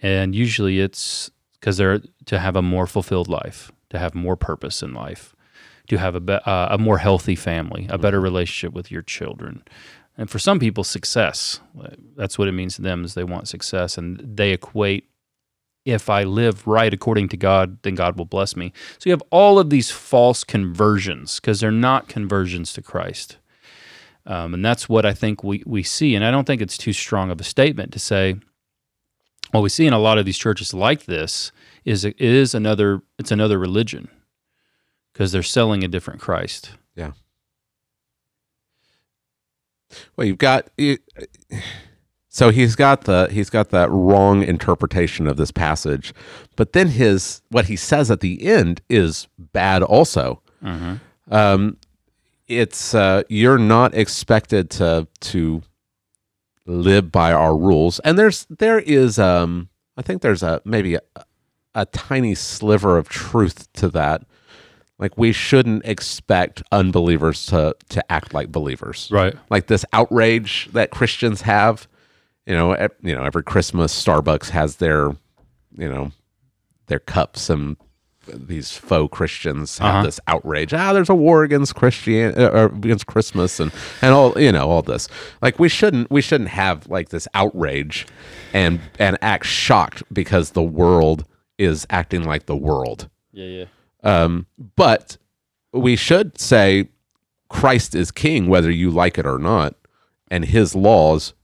And usually it's because they're to have a more fulfilled life, to have more purpose in life, to have a be, uh, a more healthy family, a better relationship with your children. And for some people, success. That's what it means to them is they want success, and they equate if I live right according to God, then God will bless me. So you have all of these false conversions because they're not conversions to Christ. Um, and that's what I think we, we see. And I don't think it's too strong of a statement to say, what we see in a lot of these churches like this is is another it's another religion because they're selling a different Christ. Yeah. Well, you've got you, so he's got the he's got that wrong interpretation of this passage, but then his what he says at the end is bad also. Um, it's uh, you're not expected to to live by our rules, and there's there is um I think there's a maybe a, a tiny sliver of truth to that. Like we shouldn't expect unbelievers to to act like believers. Right. Like this outrage that Christians have, you know, e- you know, every Christmas Starbucks has their, you know, their cups and these faux Christians have Uh-huh. this outrage. Ah, there's a war against Christian uh, or against Christmas and and all you know all this. Like we shouldn't we shouldn't have like this outrage and and act shocked because the world is acting like the world. Yeah, yeah. Um, but we should say Christ is king, whether you like it or not, and his laws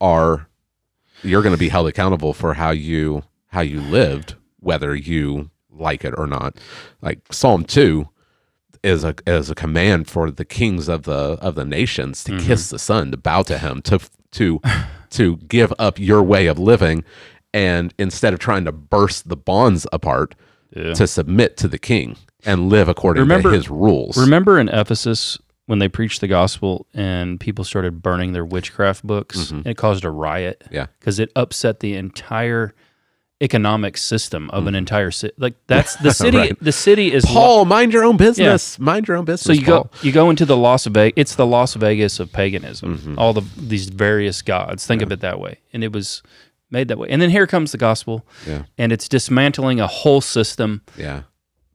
are you're going to be held accountable for how you how you lived, whether you like it or not. Like Psalm two is a is a command for the kings of the of the nations to kiss the son, to bow to him, to to to give up your way of living, and instead of trying to burst the bonds apart, Yeah. to submit to the king and live according Remember- to his rules. Remember in Ephesus when they preached the gospel and people started burning their witchcraft books? And it caused a riot. Mm-hmm. Yeah. Because it upset the entire economic system of an entire city. Like that's the city. Mm-hmm. Right. The city is Paul, mind your own business. Mind your own business. So you Paul. go you go into the Las Vegas. It's the Las Vegas of paganism. Mm-hmm. All the these various gods. Think of it that way, and it was made that way. And then here comes the gospel, Yeah. and it's dismantling a whole system. Yeah.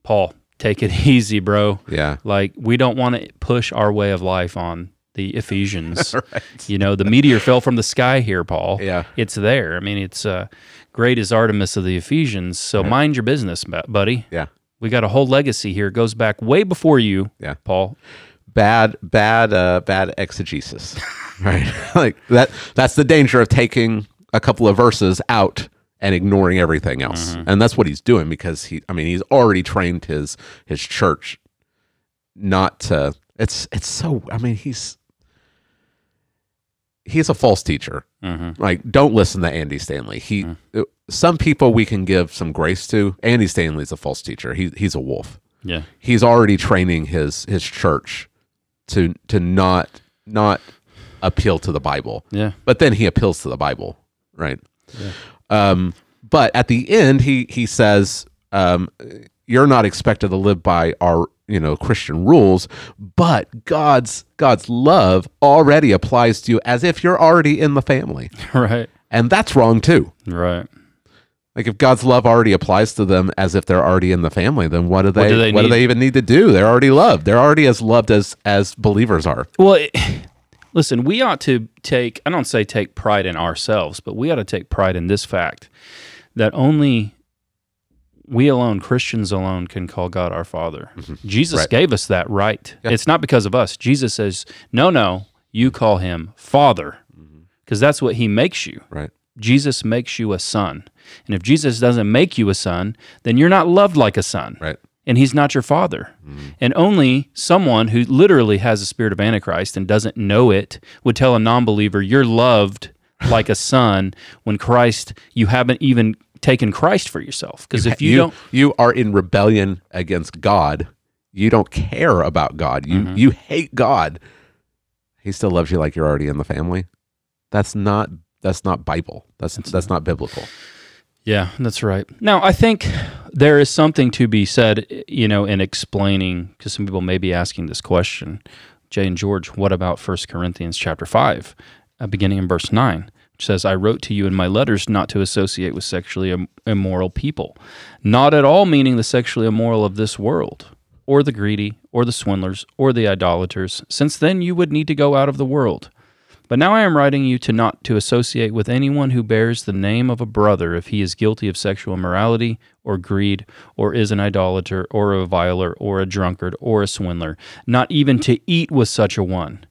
Paul, take it easy, bro. Yeah. Like we don't want to push our way of life on the Ephesians. right. You know, the meteor fell from the sky here, Paul. Yeah. It's there. I mean, it's uh, great as Artemis of the Ephesians. So mind your business, buddy. Yeah. We got a whole legacy here. It goes back way before you, Yeah. Paul. Bad, bad, uh, bad exegesis. right. like that. That's the danger of taking a couple of verses out and ignoring everything else. Mm-hmm. And that's what he's doing because he. I mean, he's already trained his his church not to. It's it's so. I mean, he's he's a false teacher. Mm-hmm. Like, don't listen to Andy Stanley. He, some people we can give some grace to. Andy Stanley's a false teacher. He he's a wolf. Yeah. He's already training his his church to to not not appeal to the Bible. Yeah. But then he appeals to the Bible, right? Um, but at the end, he he says, um, "You're not expected to live by our you know Christian rules, but God's God's love already applies to you as if you're already in the family, Right. and that's wrong too." Right. Like if God's love already applies to them as if they're already in the family, then what do they what do do they they, even need to do? They're already loved. They're already as loved as as believers are. Well, listen, we ought to take, I don't say take pride in ourselves, but we ought to take pride in this fact that only we alone, Christians alone, can call God our Father. Mm-hmm. Jesus Right. gave us that right. It's not because of us. Jesus says, no, no, you call him Father mm-hmm. because that's what he makes you. Right. Jesus makes you a son. And if Jesus doesn't make you a son, then you're not loved like a son. Right. And he's not your father. And only someone who literally has the spirit of Antichrist and doesn't know it would tell a non believer, You're loved like a son when Christ, you haven't even taken Christ for yourself. Because if you, don't, you are in rebellion against God. You don't care about God. You Mm-hmm. you hate God. He still loves you like you're already in the family. That's not that's not Bible. That's that's not biblical. Yeah, that's right. Now, I think there is something to be said, you know, in explaining because some people may be asking this question, Jay and George, what about 1 Corinthians chapter 5, uh, beginning in verse 9, which says, I wrote to you in my letters not to associate with sexually im- immoral people, not at all meaning the sexually immoral of this world, or the greedy, or the swindlers, or the idolaters, since then you would need to go out of the world. But now I am writing you to not to associate with anyone who bears the name of a brother if he is guilty of sexual immorality or greed or is an idolater or a viler or a drunkard or a swindler, not even to eat with such a one.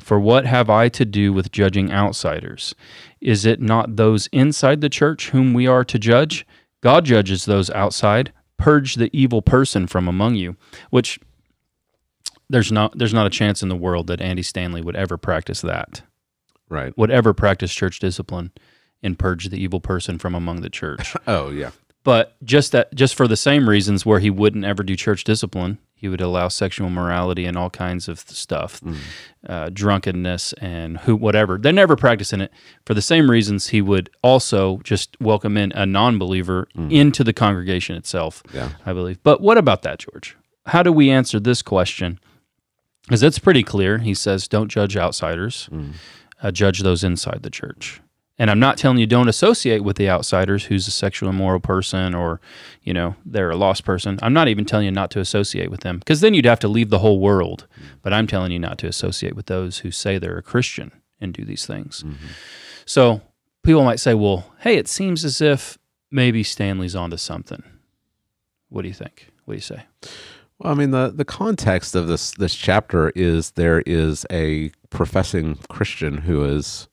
For what have I to do with judging outsiders? Is it not those inside the church whom we are to judge? God judges those outside. Purge the evil person from among you, which there's not there's not a chance in the world that Andy Stanley would ever practice that Right. whatever practice church discipline and purge the evil person from among the church. Oh yeah. but just that, just for the same reasons, where he wouldn't ever do church discipline, he would allow sexual morality and all kinds of stuff, mm. uh, drunkenness and who whatever. They're never practicing it for the same reasons. He would also just welcome in a non-believer mm. into the congregation itself. Yeah. I believe. But what about that, George? How do we answer this question? Because it's pretty clear. He says, "Don't judge outsiders." Mm. Uh, judge those inside the church. And I'm not telling you don't associate with the outsiders who's a sexual immoral person or, you know, they're a lost person. I'm not even telling you not to associate with them because then you'd have to leave the whole world. But I'm telling you not to associate with those who say they're a Christian and do these things. So people might say, well, hey, it seems as if maybe Stanley's onto something. What do you think? What do you say? Well, I mean the the context of this this chapter is there is a professing Christian who is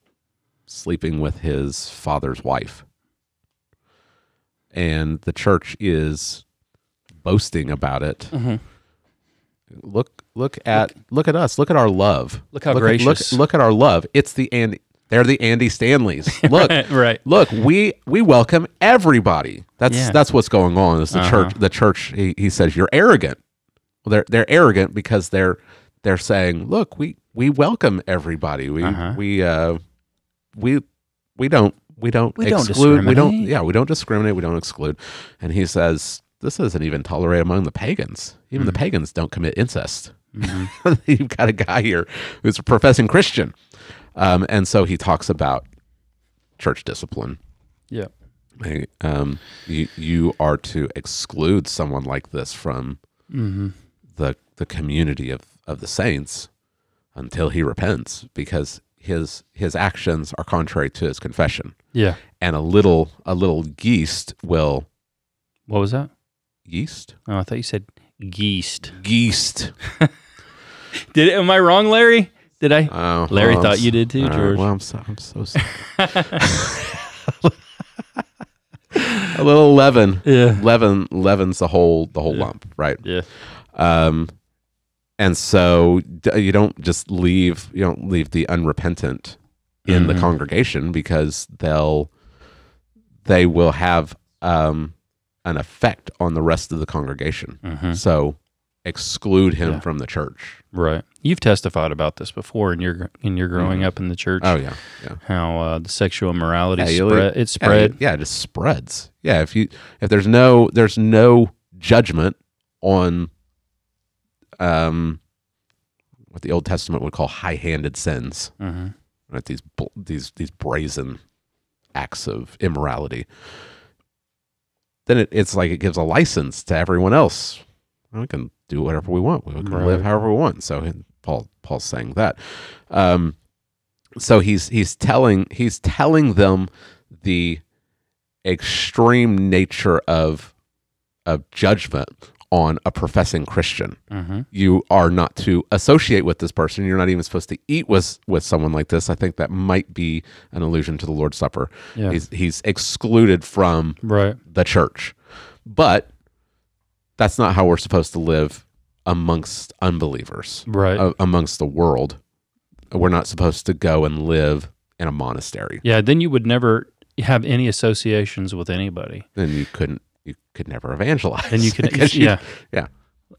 sleeping with his father's wife. And the church is boasting about it. Mm-hmm. Look look at look at us. Look at our love. Look how at- gracious. look, look at our love. It's the Andy They're the Andy Stanleys. Look, right. Look, we we welcome everybody. That's Yeah. that's what's going on. Is the Uh-huh. church? The church. He, he says you're arrogant. Well, they're they're arrogant because they're they're saying, look, we we welcome everybody. We Uh-huh. we uh we we don't we don't We don't we don't yeah we don't discriminate. We don't exclude. And he says this isn't even tolerated among the pagans. Even Mm-hmm. the pagans don't commit incest. You've got a guy here who's a professing Christian, um, and so he talks about church discipline. Yeah. Um, you you are to exclude someone like this from Mm-hmm. The the community of, of the saints until he repents, because his his actions are contrary to his confession, Yeah. and a little a little yeast will What was that? yeast Oh, I thought you said geest. yeast. Did am I wrong, Larry? Did I? Oh, Larry well, thought you did too, George. well, I'm so I'm so sorry. a little leaven, Yeah. leaven leavens the whole the whole lump, right? Yeah. Um, and so you don't just leave you don't leave the unrepentant in the Mhm. congregation because they'll they will have um, an effect on the rest of the congregation. Mhm. So exclude him Yeah. from the church. Right. You've testified about this before in your in your growing up in the church. Oh yeah, yeah. How uh, the sexual immorality Yeah, spread. it spread. Yeah, it just spreads. Yeah, if you if there's no there's no judgment on um what the Old Testament would call high-handed sins, Mhm. right? These these these brazen acts of immorality. Then it, it's like it gives a license to everyone else. We can do whatever we want. We can Right. live however we want. So Paul Paul's saying that. Um, so he's he's telling he's telling them the extreme nature of of judgment on a professing Christian. Mhm. You are not to associate with this person. You're not even supposed to eat with with someone like this. I think that might be an allusion to the Lord's Supper. Yeah. He's he's excluded from Right. the church. But that's not how we're supposed to live amongst unbelievers, Right. a- amongst the world. We're not supposed to go and live in a monastery. Yeah. Then you would never have any associations with anybody. Then you couldn't, could never evangelize. And you could. Yeah. yeah.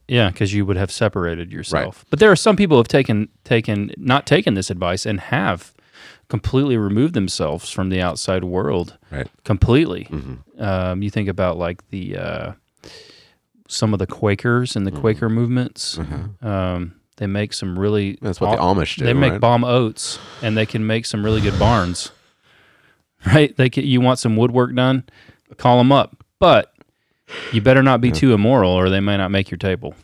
Yeah, because you would have separated yourself. But there are some people who have taken taken not taken this advice and have completely removed themselves from the outside world. Right. Completely. Mm-hmm. Um, you think about like the uh, some of the Quakers and the Mm-hmm. Quaker movements. Um, they make some really That's what the Amish do, They make right? bomb oats, and they can make some really good barns. Right? They can, you want some woodwork done? Call them up, but you better not be too immoral, or they may not make your table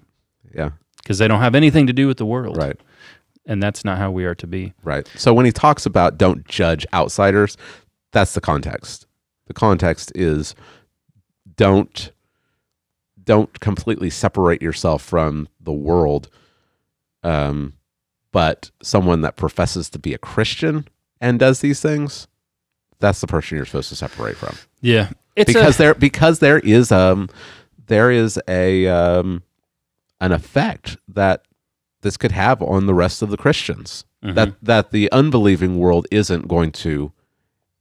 Yeah. because they don't have anything to do with the world. Right. And that's not how we are to be. Right. So when he talks about don't judge outsiders, that's the context. The context is don't don't completely separate yourself from the world. Um, but someone that professes to be a Christian and does these things, that's the person you're supposed to separate from. Yeah. It's because a, there because there is um there is a um an effect that this could have on the rest of the Christians. Mm-hmm. That that the unbelieving world isn't going to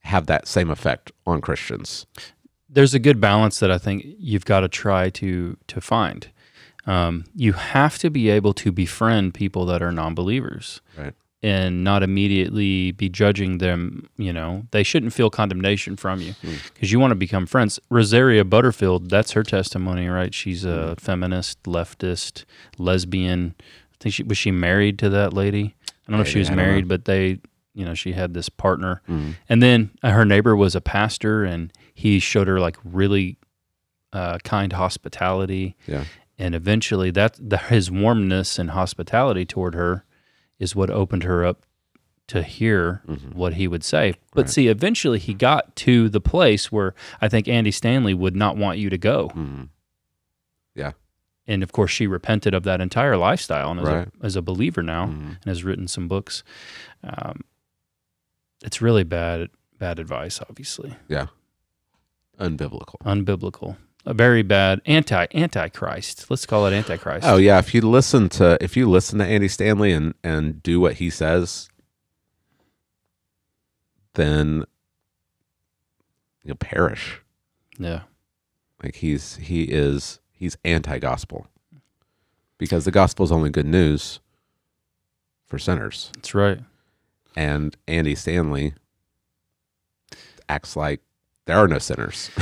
have that same effect on Christians. there's a good balance that I think you've got to try to to find. Um, you have to be able to befriend people that are non-believers. Right. And not immediately be judging them. You know, they shouldn't feel condemnation from you because you want to become friends. Rosaria Butterfield, that's her testimony, right? She's a feminist, leftist, lesbian. I think she was she married to that lady. I don't know if she was know. married, but they, you know, she had this partner, and then uh, her neighbor was a pastor, and he showed her like really uh, kind hospitality Yeah. and eventually that the, his warmness and hospitality toward her is what opened her up to hear mm-hmm. what he would say. But see eventually he got to the place where i think andy stanley would not want you to go. Mm-hmm. Yeah. and of course she repented of that entire lifestyle and is, Right. a, is a believer now mm-hmm. and has written some books. Um, it's really bad bad advice obviously. Yeah. Unbiblical. unbiblical a very bad anti antichrist let's call it antichrist Oh yeah, if you listen to if you listen to Andy Stanley and and do what he says, then you'll perish. Yeah. Like he's he is he's anti-gospel because the gospel is only good news for sinners. That's right. And Andy Stanley acts like there are no sinners.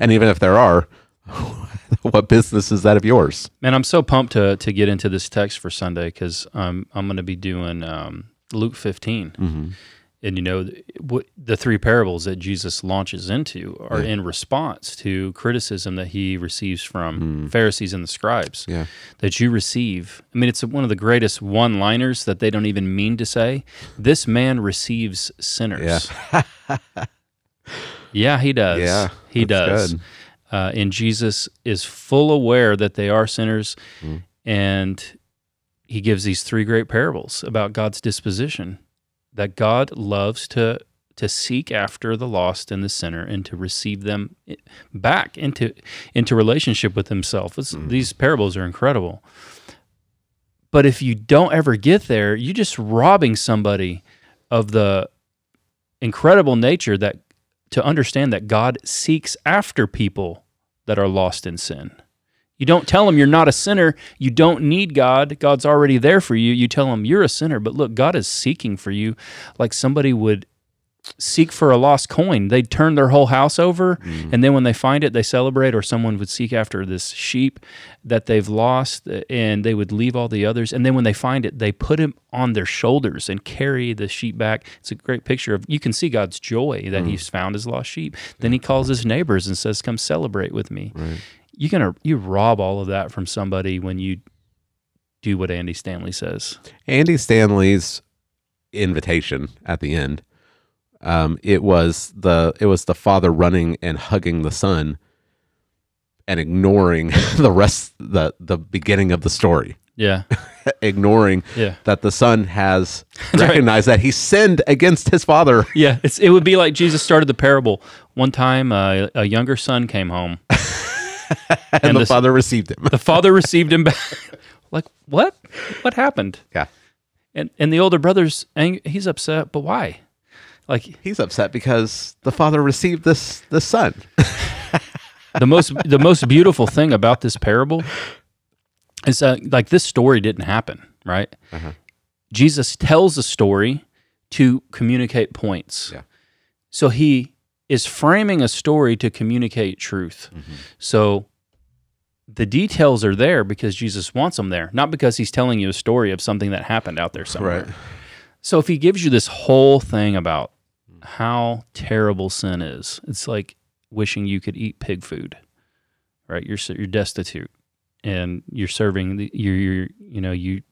and even if there are, what business is that of yours? Man, I'm so pumped to to get into this text for Sunday because um, I'm going to be doing um, Luke 15, and you know what the three parables that Jesus launches into are in response to criticism that he receives from Pharisees and the scribes. Yeah. That you receive. I mean, it's one of the greatest one-liners that they don't even mean to say. This man receives sinners. Yeah, he does. Yeah, he does. Uh, and Jesus is full aware that they are sinners, Mm. and he gives these three great parables about God's disposition. That God loves to to seek after the lost and the sinner and to receive them back into into relationship with Himself. Mm. These parables are incredible. But if you don't ever get there, you're just robbing somebody of the incredible nature that to understand that God seeks after people that are lost in sin. You don't tell them you're not a sinner. You don't need God. God's already there for you. You tell them you're a sinner. But look, God is seeking for you like somebody would seek for a lost coin. They'd turn their whole house over. Mm-hmm. And then when they find it, they celebrate, or someone would seek after this sheep that they've lost and they would leave all the others. And then when they find it, they put him on their shoulders and carry the sheep back. It's a great picture of you can see God's joy that he's mm. found his lost sheep. Then he calls his neighbors and says, Come celebrate with me. You're gonna you rob all of that from somebody when you do what Andy Stanley says. Andy Stanley's invitation at the end. Um, it was the it was the father running and hugging the son, and ignoring the rest the the beginning of the story, Yeah. ignoring Yeah. that the son has recognized that he sinned against his father. Yeah, it's it would be like Jesus started the parable. One time, uh, a younger son came home. and, And the this- father received him. The father received him back. like what? What happened? yeah, And and the older brother's ang- he's upset, but why? Like he's upset because the father received this this son. the most the most beautiful thing about this parable is that like this story didn't happen, right? Uh-huh. Jesus tells a story to communicate points. Yeah. So he is framing a story to communicate truth. Mm-hmm. So the details are there because Jesus wants them there, not because he's telling you a story of something that happened out there somewhere. Right. So if he gives you this whole thing about how terrible sin is, it's like wishing you could eat pig food, right? You're you're destitute, and you're serving the you're, you're you know you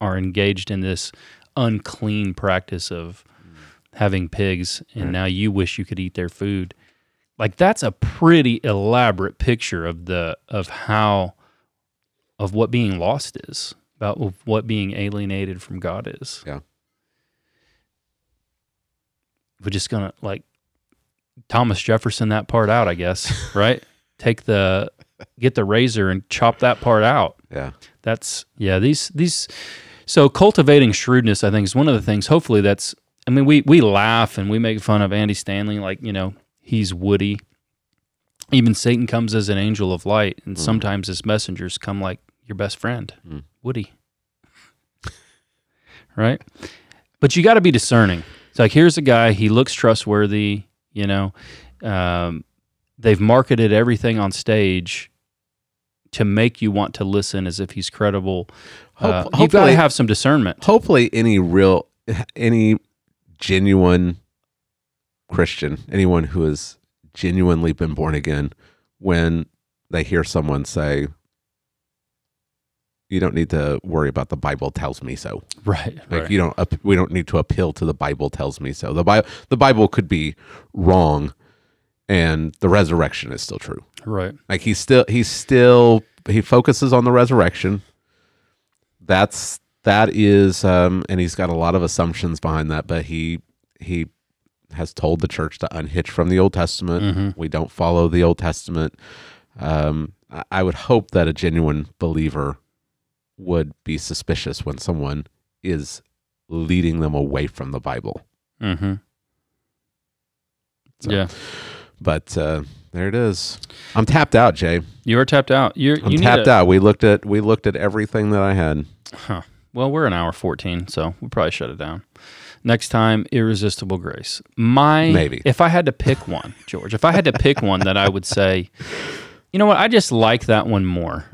are engaged in this unclean practice of having pigs, and now you wish you could eat their food. Like that's a pretty elaborate picture of the of how of what being lost is about what being alienated from God is. Yeah. We're just gonna like Thomas Jefferson that part out, I guess, right? Take the get the razor and chop that part out. Yeah. That's yeah, these these so cultivating shrewdness I think is one of the things hopefully that's I mean we we laugh and we make fun of Andy Stanley like, you know, he's woody. Even Satan comes as an angel of light and mm. sometimes his messengers come like your best friend, mm. Woody. right? But you got to be discerning. It's like here's a guy, he looks trustworthy, you know. Um, they've marketed everything on stage to make you want to listen as if he's credible. Uh, you've got to hopefully- have some discernment. hopefully any real any genuine christian anyone who has genuinely been born again when they hear someone say you don't need to worry about the bible tells me so Right. like right. you don't we don't need to appeal to the bible tells me so the bible the bible could be wrong and the resurrection is still true right. like he's still he's still he focuses on the resurrection. That's that is um and he's got a lot of assumptions behind that, but he he has told the church to unhitch from the Old Testament. We don't follow the Old Testament. Um I would hope that a genuine believer would be suspicious when someone is leading them away from the Bible. Mm-hmm. So, Yeah. But uh, there it is. I'm tapped out, Jay. You are tapped out. You're I'm you tapped a- out. We looked at we looked at everything that I had. Huh. Well, we're an hour 14, so we'll probably shut it down. Next time, Irresistible Grace. My Maybe. if I had to pick one, George, if I had to pick one that I would say, you know what, I just like that one more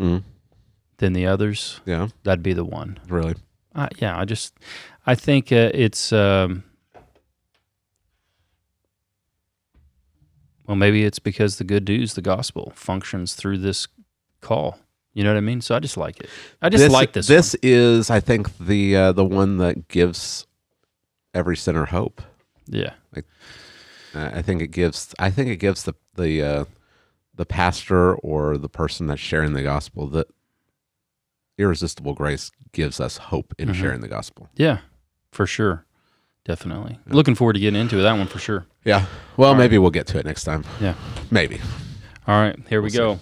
than the others. Yeah, That'd be the one. really. Uh, yeah, I just I think uh, it's um, well, maybe it's because the good news, the gospel, functions through this call. You know what I mean? So I just like it. I just like this. This is, I think, the uh, the one that gives every sinner hope. yeah, Uh, I think it gives. I think it gives the the uh, the pastor or the person that's sharing the gospel that irresistible grace gives us hope in Mm-hmm. sharing the gospel. yeah, for sure, definitely. Looking forward to getting into that one for sure. Yeah. Well, maybe we'll get to it next time. Yeah. Maybe. All right, here we We'll go.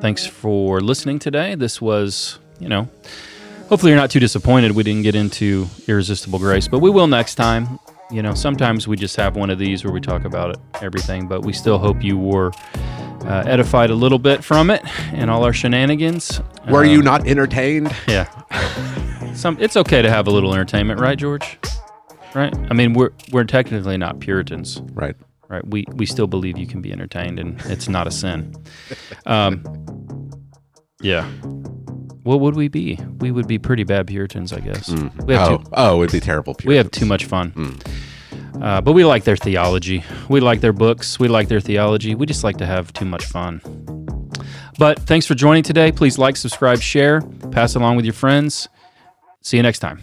Thanks for listening today. This was, you know, hopefully you're not too disappointed we didn't get into Irresistible Grace, but we will next time. You know, sometimes we just have one of these where we talk about it, everything, but we still hope you were uh, edified a little bit from it and all our shenanigans. Were Uh, you not entertained? Yeah. Some it's okay to have a little entertainment, right, George? Right? I mean, we're we're technically not Puritans Right. right? We we still believe you can be entertained, and it's not a sin. Um, yeah. What would we be? We would be pretty bad Puritans, I guess. We have Oh, too, oh, it would be terrible. we have too much fun. Uh, but we like their theology. We like their books. We like their theology. We just like to have too much fun. But thanks for joining today. Please like, subscribe, share, pass along with your friends. See you next time.